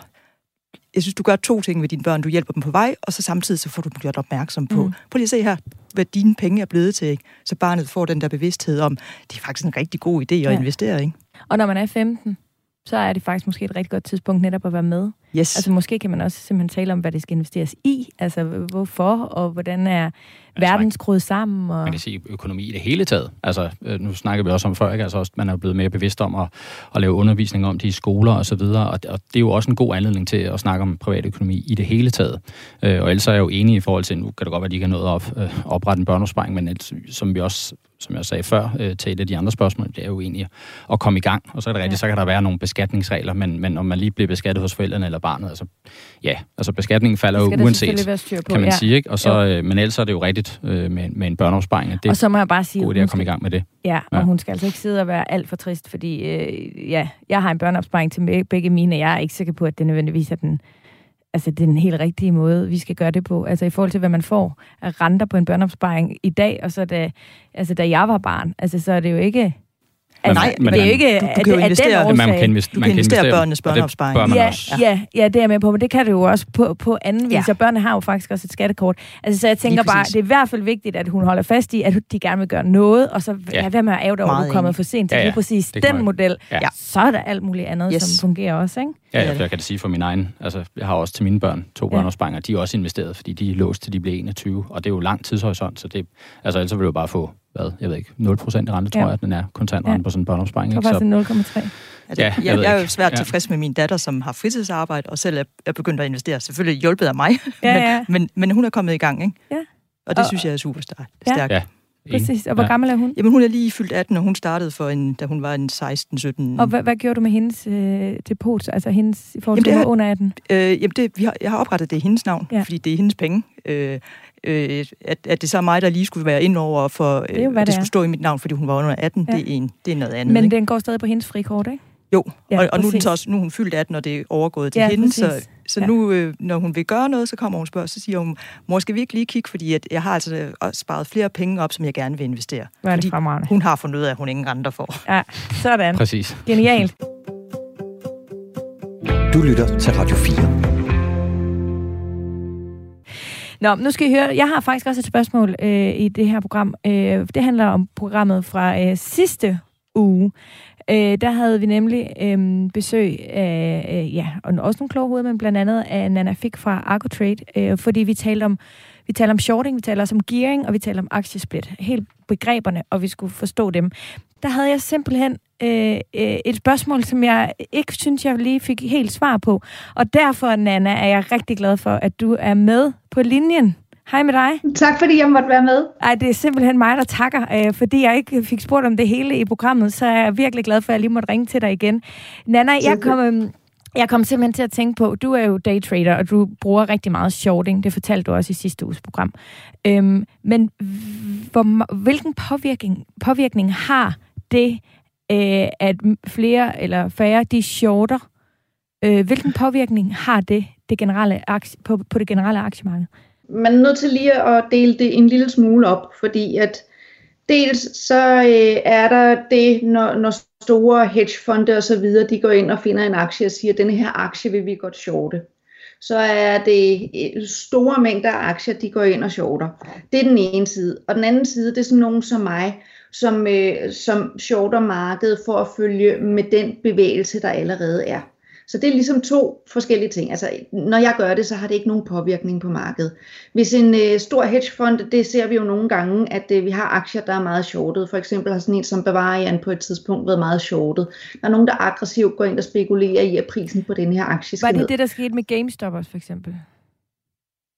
jeg synes, du gør to ting med dine børn. Du hjælper dem på vej, og så samtidig så får du dem gjort opmærksom på. Mm. Prøv lige at se her, hvad dine penge er blevet til. Ikke? Så barnet får den der bevidsthed om, det er faktisk en rigtig god idé at ja. investere. Ikke? Og når man er 15, så er det faktisk måske et rigtig godt tidspunkt netop at være med. Yes. Altså måske kan man også simpelthen tale om, hvad det skal investeres i, altså hvorfor, og hvordan er altså, verden skruet sammen. Og... Man kan sige økonomi i det hele taget. Altså øh, nu snakker vi også om før, ikke? Altså også, man er blevet mere bevidst om at, at lave undervisning om det i skoler og så videre, og, og det er jo også en god anledning til at snakke om privatøkonomi i det hele taget. Øh, og ellers er jeg jo enig i forhold til, nu kan det godt være, at de ikke har nået at op, øh, oprette en børneopsparing, men et, som vi også som jeg sagde før øh, til et af de andre spørgsmål, det er jo egentlig at komme i gang. Og så er det rigtigt, ja. så kan der være nogle beskatningsregler, men, men om man lige bliver beskattet hos forældrene eller barnet, altså ja, altså beskatningen falder jo uanset, på, kan man ja. sige, ikke? Og så, øh, men ellers er det jo rigtigt øh, med, med en børneopsparing. Det og så må jeg bare sige, god idé at komme i gang med det. Ja, og ja. hun skal altså ikke sidde og være alt for trist, fordi øh, ja, jeg har en børneopsparing til begge mine, og jeg er ikke sikker på, at det nødvendigvis er den altså, det er den helt rigtige måde, vi skal gøre det på. Altså i forhold til, hvad man får af renter på en børneopsparing i dag, og så da, altså, da jeg var barn. Altså, så er det jo ikke... Altså, nej, men det er ikke... Du, du kan jo investere, man kan, invest, du kan investere, investere børnenes børneopsparing. Ja, ja, ja, det er jeg med på, men det kan det jo også på, på anden vis, ja. og børnene har jo faktisk også et skattekort. Altså, så jeg tænker bare, det er i hvert fald vigtigt, at hun holder fast i, at de gerne vil gøre noget, og så ja. hvad med at æve over, at du er kommet for sent til ja, ja. lige præcis det den model. Ja. Så er der alt muligt andet, yes. som fungerer også, ikke? Ja, jeg, jeg kan det sige for min egen. Altså, jeg har også til mine børn to ja. børneopsparinger. De er også investeret, fordi de er låst til de bliver 21. Og det er jo lang tidshorisont, så det, altså, ellers vil du jo bare få, hvad, jeg ved ikke, 0% i rente, tror ja. jeg, den er kontantrente ja. på sådan en børneopsparing. Det var faktisk 0,3. Altså, ja, jeg, jeg, jeg er jo svært ja. tilfreds med min datter, som har fritidsarbejde, og selv er, er begyndt at investere. Selvfølgelig hjulpet af mig, ja, ja. men, men, men hun er kommet i gang, ikke? Ja. Og det og, synes jeg er super stærkt. Ja. ja. Præcis. Og hvor ja. gammel er hun? Jamen, hun er lige fyldt 18, og hun startede for en, da hun var en 16-17. Og hvad, hvad gjorde du med hendes øh, depot, altså hendes i forhold til under 18? Øh, jamen, det, vi har, jeg har oprettet det i hendes navn, ja. fordi det er hendes penge. Øh, øh, at, at det så er mig, der lige skulle være ind over, for øh, det, jo, at det, det skulle stå i mit navn, fordi hun var under 18, ja. det, er en, det er noget andet. Men ikke? den går stadig på hendes frikort, ikke? Jo, ja, og, og nu, er den så også, nu er hun fyldt 18, og det er overgået til ja, hende, så, så ja. nu, øh, når hun vil gøre noget, så kommer hun og spørger, så siger hun, mor, skal vi ikke lige kigge, fordi at jeg har altså sparet flere penge op, som jeg gerne vil investere. Hvad er det fordi hun har fundet ud af, at hun ingen renter får. Ja, sådan. Præcis. Genialt. Du lytter til Radio 4. Nå, nu skal I høre, jeg har faktisk også et spørgsmål øh, i det her program. Øh, det handler om programmet fra øh, sidste uge. Øh, der havde vi nemlig øh, besøg af, øh, ja, og også nogle kloge hoveder, men blandt andet af Nana Fik fra Argotrade, øh, fordi vi talte om vi taler om shorting, vi taler også om gearing, og vi taler om aktiesplit. Helt begreberne, og vi skulle forstå dem. Der havde jeg simpelthen øh, øh, et spørgsmål, som jeg ikke synes, jeg lige fik helt svar på. Og derfor, Nana, er jeg rigtig glad for, at du er med på linjen. Hej med dig. Tak fordi jeg måtte være med. Ej, det er simpelthen mig, der takker, øh, fordi jeg ikke fik spurgt om det hele i programmet, så er jeg virkelig glad for, at jeg lige måtte ringe til dig igen. Nana, jeg kom, øh, jeg kom simpelthen til at tænke på, du er jo daytrader, og du bruger rigtig meget shorting. Det fortalte du også i sidste uges program. Øhm, men hvor, hvilken påvirkning, påvirkning har det, øh, at flere eller færre de shorter? Øh, hvilken påvirkning har det, det generelle aktie, på, på det generelle aktiemarked? Man er nødt til lige at dele det en lille smule op, fordi at dels så øh, er der det, når, når store hedgefonde og så videre, de går ind og finder en aktie og siger, at denne her aktie vil vi godt shorte. Så er det øh, store mængder af aktier, de går ind og shorter. Det er den ene side. Og den anden side, det er sådan nogen som mig, som, øh, som shorter markedet for at følge med den bevægelse, der allerede er. Så det er ligesom to forskellige ting. Altså, når jeg gør det, så har det ikke nogen påvirkning på markedet. Hvis en øh, stor hedgefond, det ser vi jo nogle gange, at øh, vi har aktier, der er meget shortet. For eksempel har sådan en som Bavarian på et tidspunkt været meget shortet. Der er nogen, der aggressivt går ind og spekulerer i, at prisen på den her aktie skal Var det ned. det, der skete med GameStop også, for eksempel?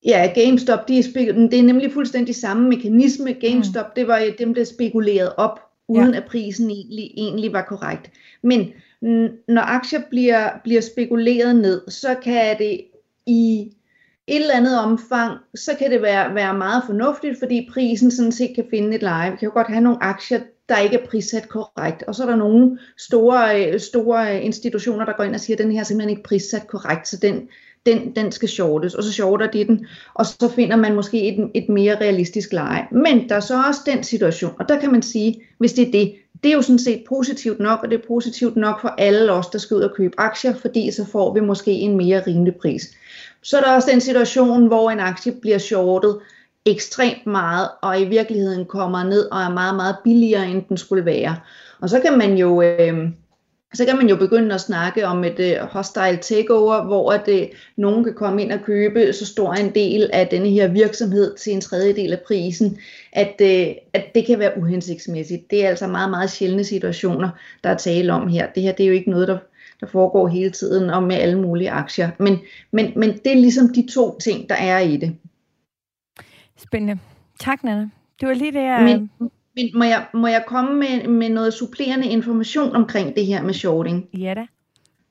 Ja, GameStop, de er det er nemlig fuldstændig samme mekanisme. GameStop, mm. det var dem, der spekulerede op, uden ja. at prisen egentlig, egentlig var korrekt. Men når aktier bliver, bliver spekuleret ned, så kan det i et eller andet omfang, så kan det være, være meget fornuftigt, fordi prisen sådan set kan finde et leje. Vi kan jo godt have nogle aktier, der ikke er prissat korrekt. Og så er der nogle store, øh, store institutioner, der går ind og siger, at den her er simpelthen ikke prissat korrekt, så den, den, den skal shortes, og så shorter de den, og så finder man måske et, et mere realistisk leje. Men der er så også den situation, og der kan man sige, hvis det er det, det er jo sådan set positivt nok, og det er positivt nok for alle os, der skal ud og købe aktier, fordi så får vi måske en mere rimelig pris. Så er der også den situation, hvor en aktie bliver shortet ekstremt meget, og i virkeligheden kommer ned og er meget, meget billigere, end den skulle være. Og så kan man jo... Øh, så kan man jo begynde at snakke om et uh, hostile takeover, hvor at uh, nogen kan komme ind og købe så stor en del af denne her virksomhed til en tredjedel af prisen, at, uh, at det kan være uhensigtsmæssigt. Det er altså meget, meget sjældne situationer, der er tale om her. Det her det er jo ikke noget, der, der foregår hele tiden og med alle mulige aktier. Men, men, men det er ligesom de to ting, der er i det. Spændende. Tak, Nana. Det var lige det, jeg... Men, men må jeg, må jeg komme med, med noget supplerende information omkring det her med shorting? Ja da.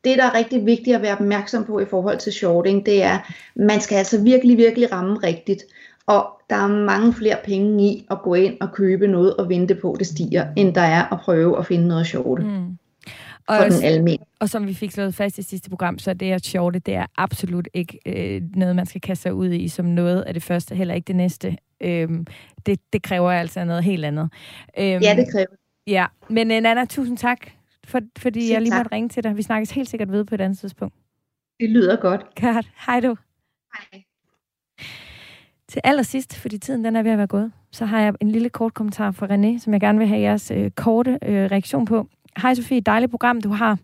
Det, der er rigtig vigtigt at være opmærksom på i forhold til shorting, det er, man skal altså virkelig, virkelig ramme rigtigt. Og der er mange flere penge i at gå ind og købe noget og vente på, det stiger, end der er at prøve at finde noget shorte. Mm. Og, for den almindelige. og som vi fik slået fast i sidste program, så det at shorte, det er absolut ikke øh, noget, man skal kaste sig ud i som noget af det første, heller ikke det næste. Øhm, det, det kræver altså noget helt andet. Øhm, ja, det kræver. Ja, men uh, Nana, tusind tak, for, fordi Selv jeg lige tak. måtte ringe til dig. Vi snakkes helt sikkert ved på et andet tidspunkt. Det lyder godt. Godt. Hej du. Hej. Til allersidst, fordi tiden den er ved at være gået, så har jeg en lille kort kommentar fra René, som jeg gerne vil have jeres øh, korte øh, reaktion på. Hej Sofie, dejligt program du har.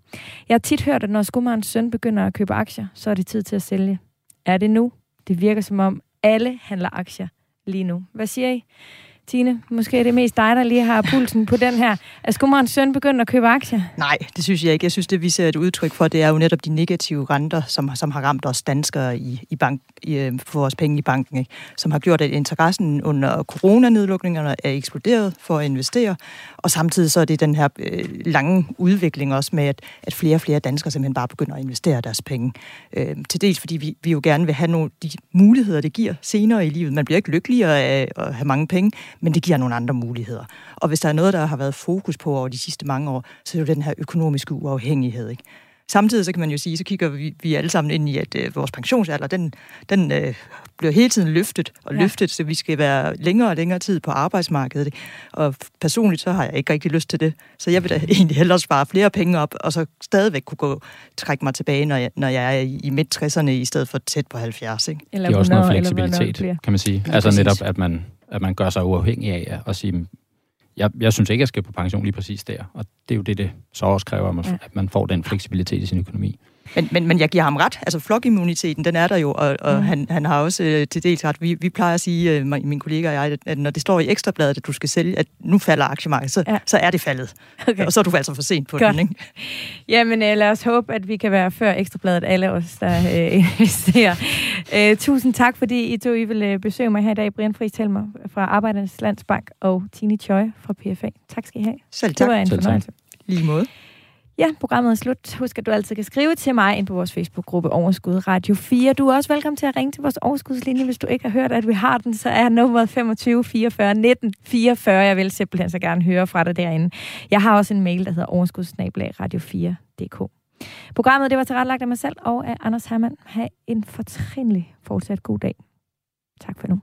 Jeg har tit hørt, at når skummerens søn begynder at købe aktier, så er det tid til at sælge. Er det nu? Det virker som om alle handler aktier lige nu. Hvad siger I? Tine, måske er det mest dig, der lige har pulsen på den her. Er skummerens søn begyndt at købe aktier? Nej, det synes jeg ikke. Jeg synes, det vi ser et udtryk for, det er jo netop de negative renter, som, som har ramt os danskere i, i bank, i, øh, for vores penge i banken, ikke? som har gjort, at interessen under coronanedlukningerne er eksploderet for at investere, og samtidig så er det den her øh, lange udvikling også med, at, at flere og flere danskere simpelthen bare begynder at investere deres penge. Øh, til dels fordi vi, vi jo gerne vil have nogle de muligheder, det giver senere i livet. Man bliver ikke lykkeligere af at have mange penge, men det giver nogle andre muligheder. Og hvis der er noget, der har været fokus på over de sidste mange år, så er det jo den her økonomiske uafhængighed. Ikke? Samtidig så kan man jo sige, så kigger vi, vi alle sammen ind i, at øh, vores pensionsalder, den, den øh, bliver hele tiden løftet og ja. løftet, så vi skal være længere og længere tid på arbejdsmarkedet. Og personligt så har jeg ikke rigtig lyst til det. Så jeg vil da egentlig hellere spare flere penge op, og så stadigvæk kunne gå trække mig tilbage, når jeg, når jeg er i, i midt-60'erne, i stedet for tæt på 70. Ikke? Eller det er også noget fleksibilitet, kan man sige. Altså netop, at man, at man gør sig uafhængig af at sige, jeg, jeg synes ikke, jeg skal på pension lige præcis der. Og det er jo det, det så også kræver, at man, ja. at man får den fleksibilitet i sin økonomi. Men, men, men jeg giver ham ret. Altså flokimmuniteten, den er der jo, og, og mm. han, han har også øh, til dels ret. Vi, vi plejer at sige, øh, min kollega og jeg, at, at når det står i ekstrabladet, at du skal sælge, at nu falder aktiemarkedet, så, ja. så er det faldet. Okay. Og så er du altså for sent på Godt. den, ikke? Jamen øh, lad os håbe, at vi kan være før ekstrabladet, alle os, der øh, investerer. Øh, tusind tak, fordi I to I vil øh, besøge mig her i dag. Brian Friis Helmer fra Arbejdernes Landsbank og Tine Choi fra PFA. Tak skal I have. Selv tak. Det var en Selv fornøjelse. Lige måde. Ja, programmet er slut. Husk, at du altid kan skrive til mig ind på vores Facebook-gruppe Overskud Radio 4. Du er også velkommen til at ringe til vores overskudslinje, hvis du ikke har hørt, at vi har den. Så er nummeret 25 44 19 44. Jeg vil simpelthen så gerne høre fra dig derinde. Jeg har også en mail, der hedder overskudsnabelag radio4.dk. Programmet det var tilrettelagt af mig selv og af Anders Hermann. Ha' en fortrinlig fortsat god dag. Tak for nu.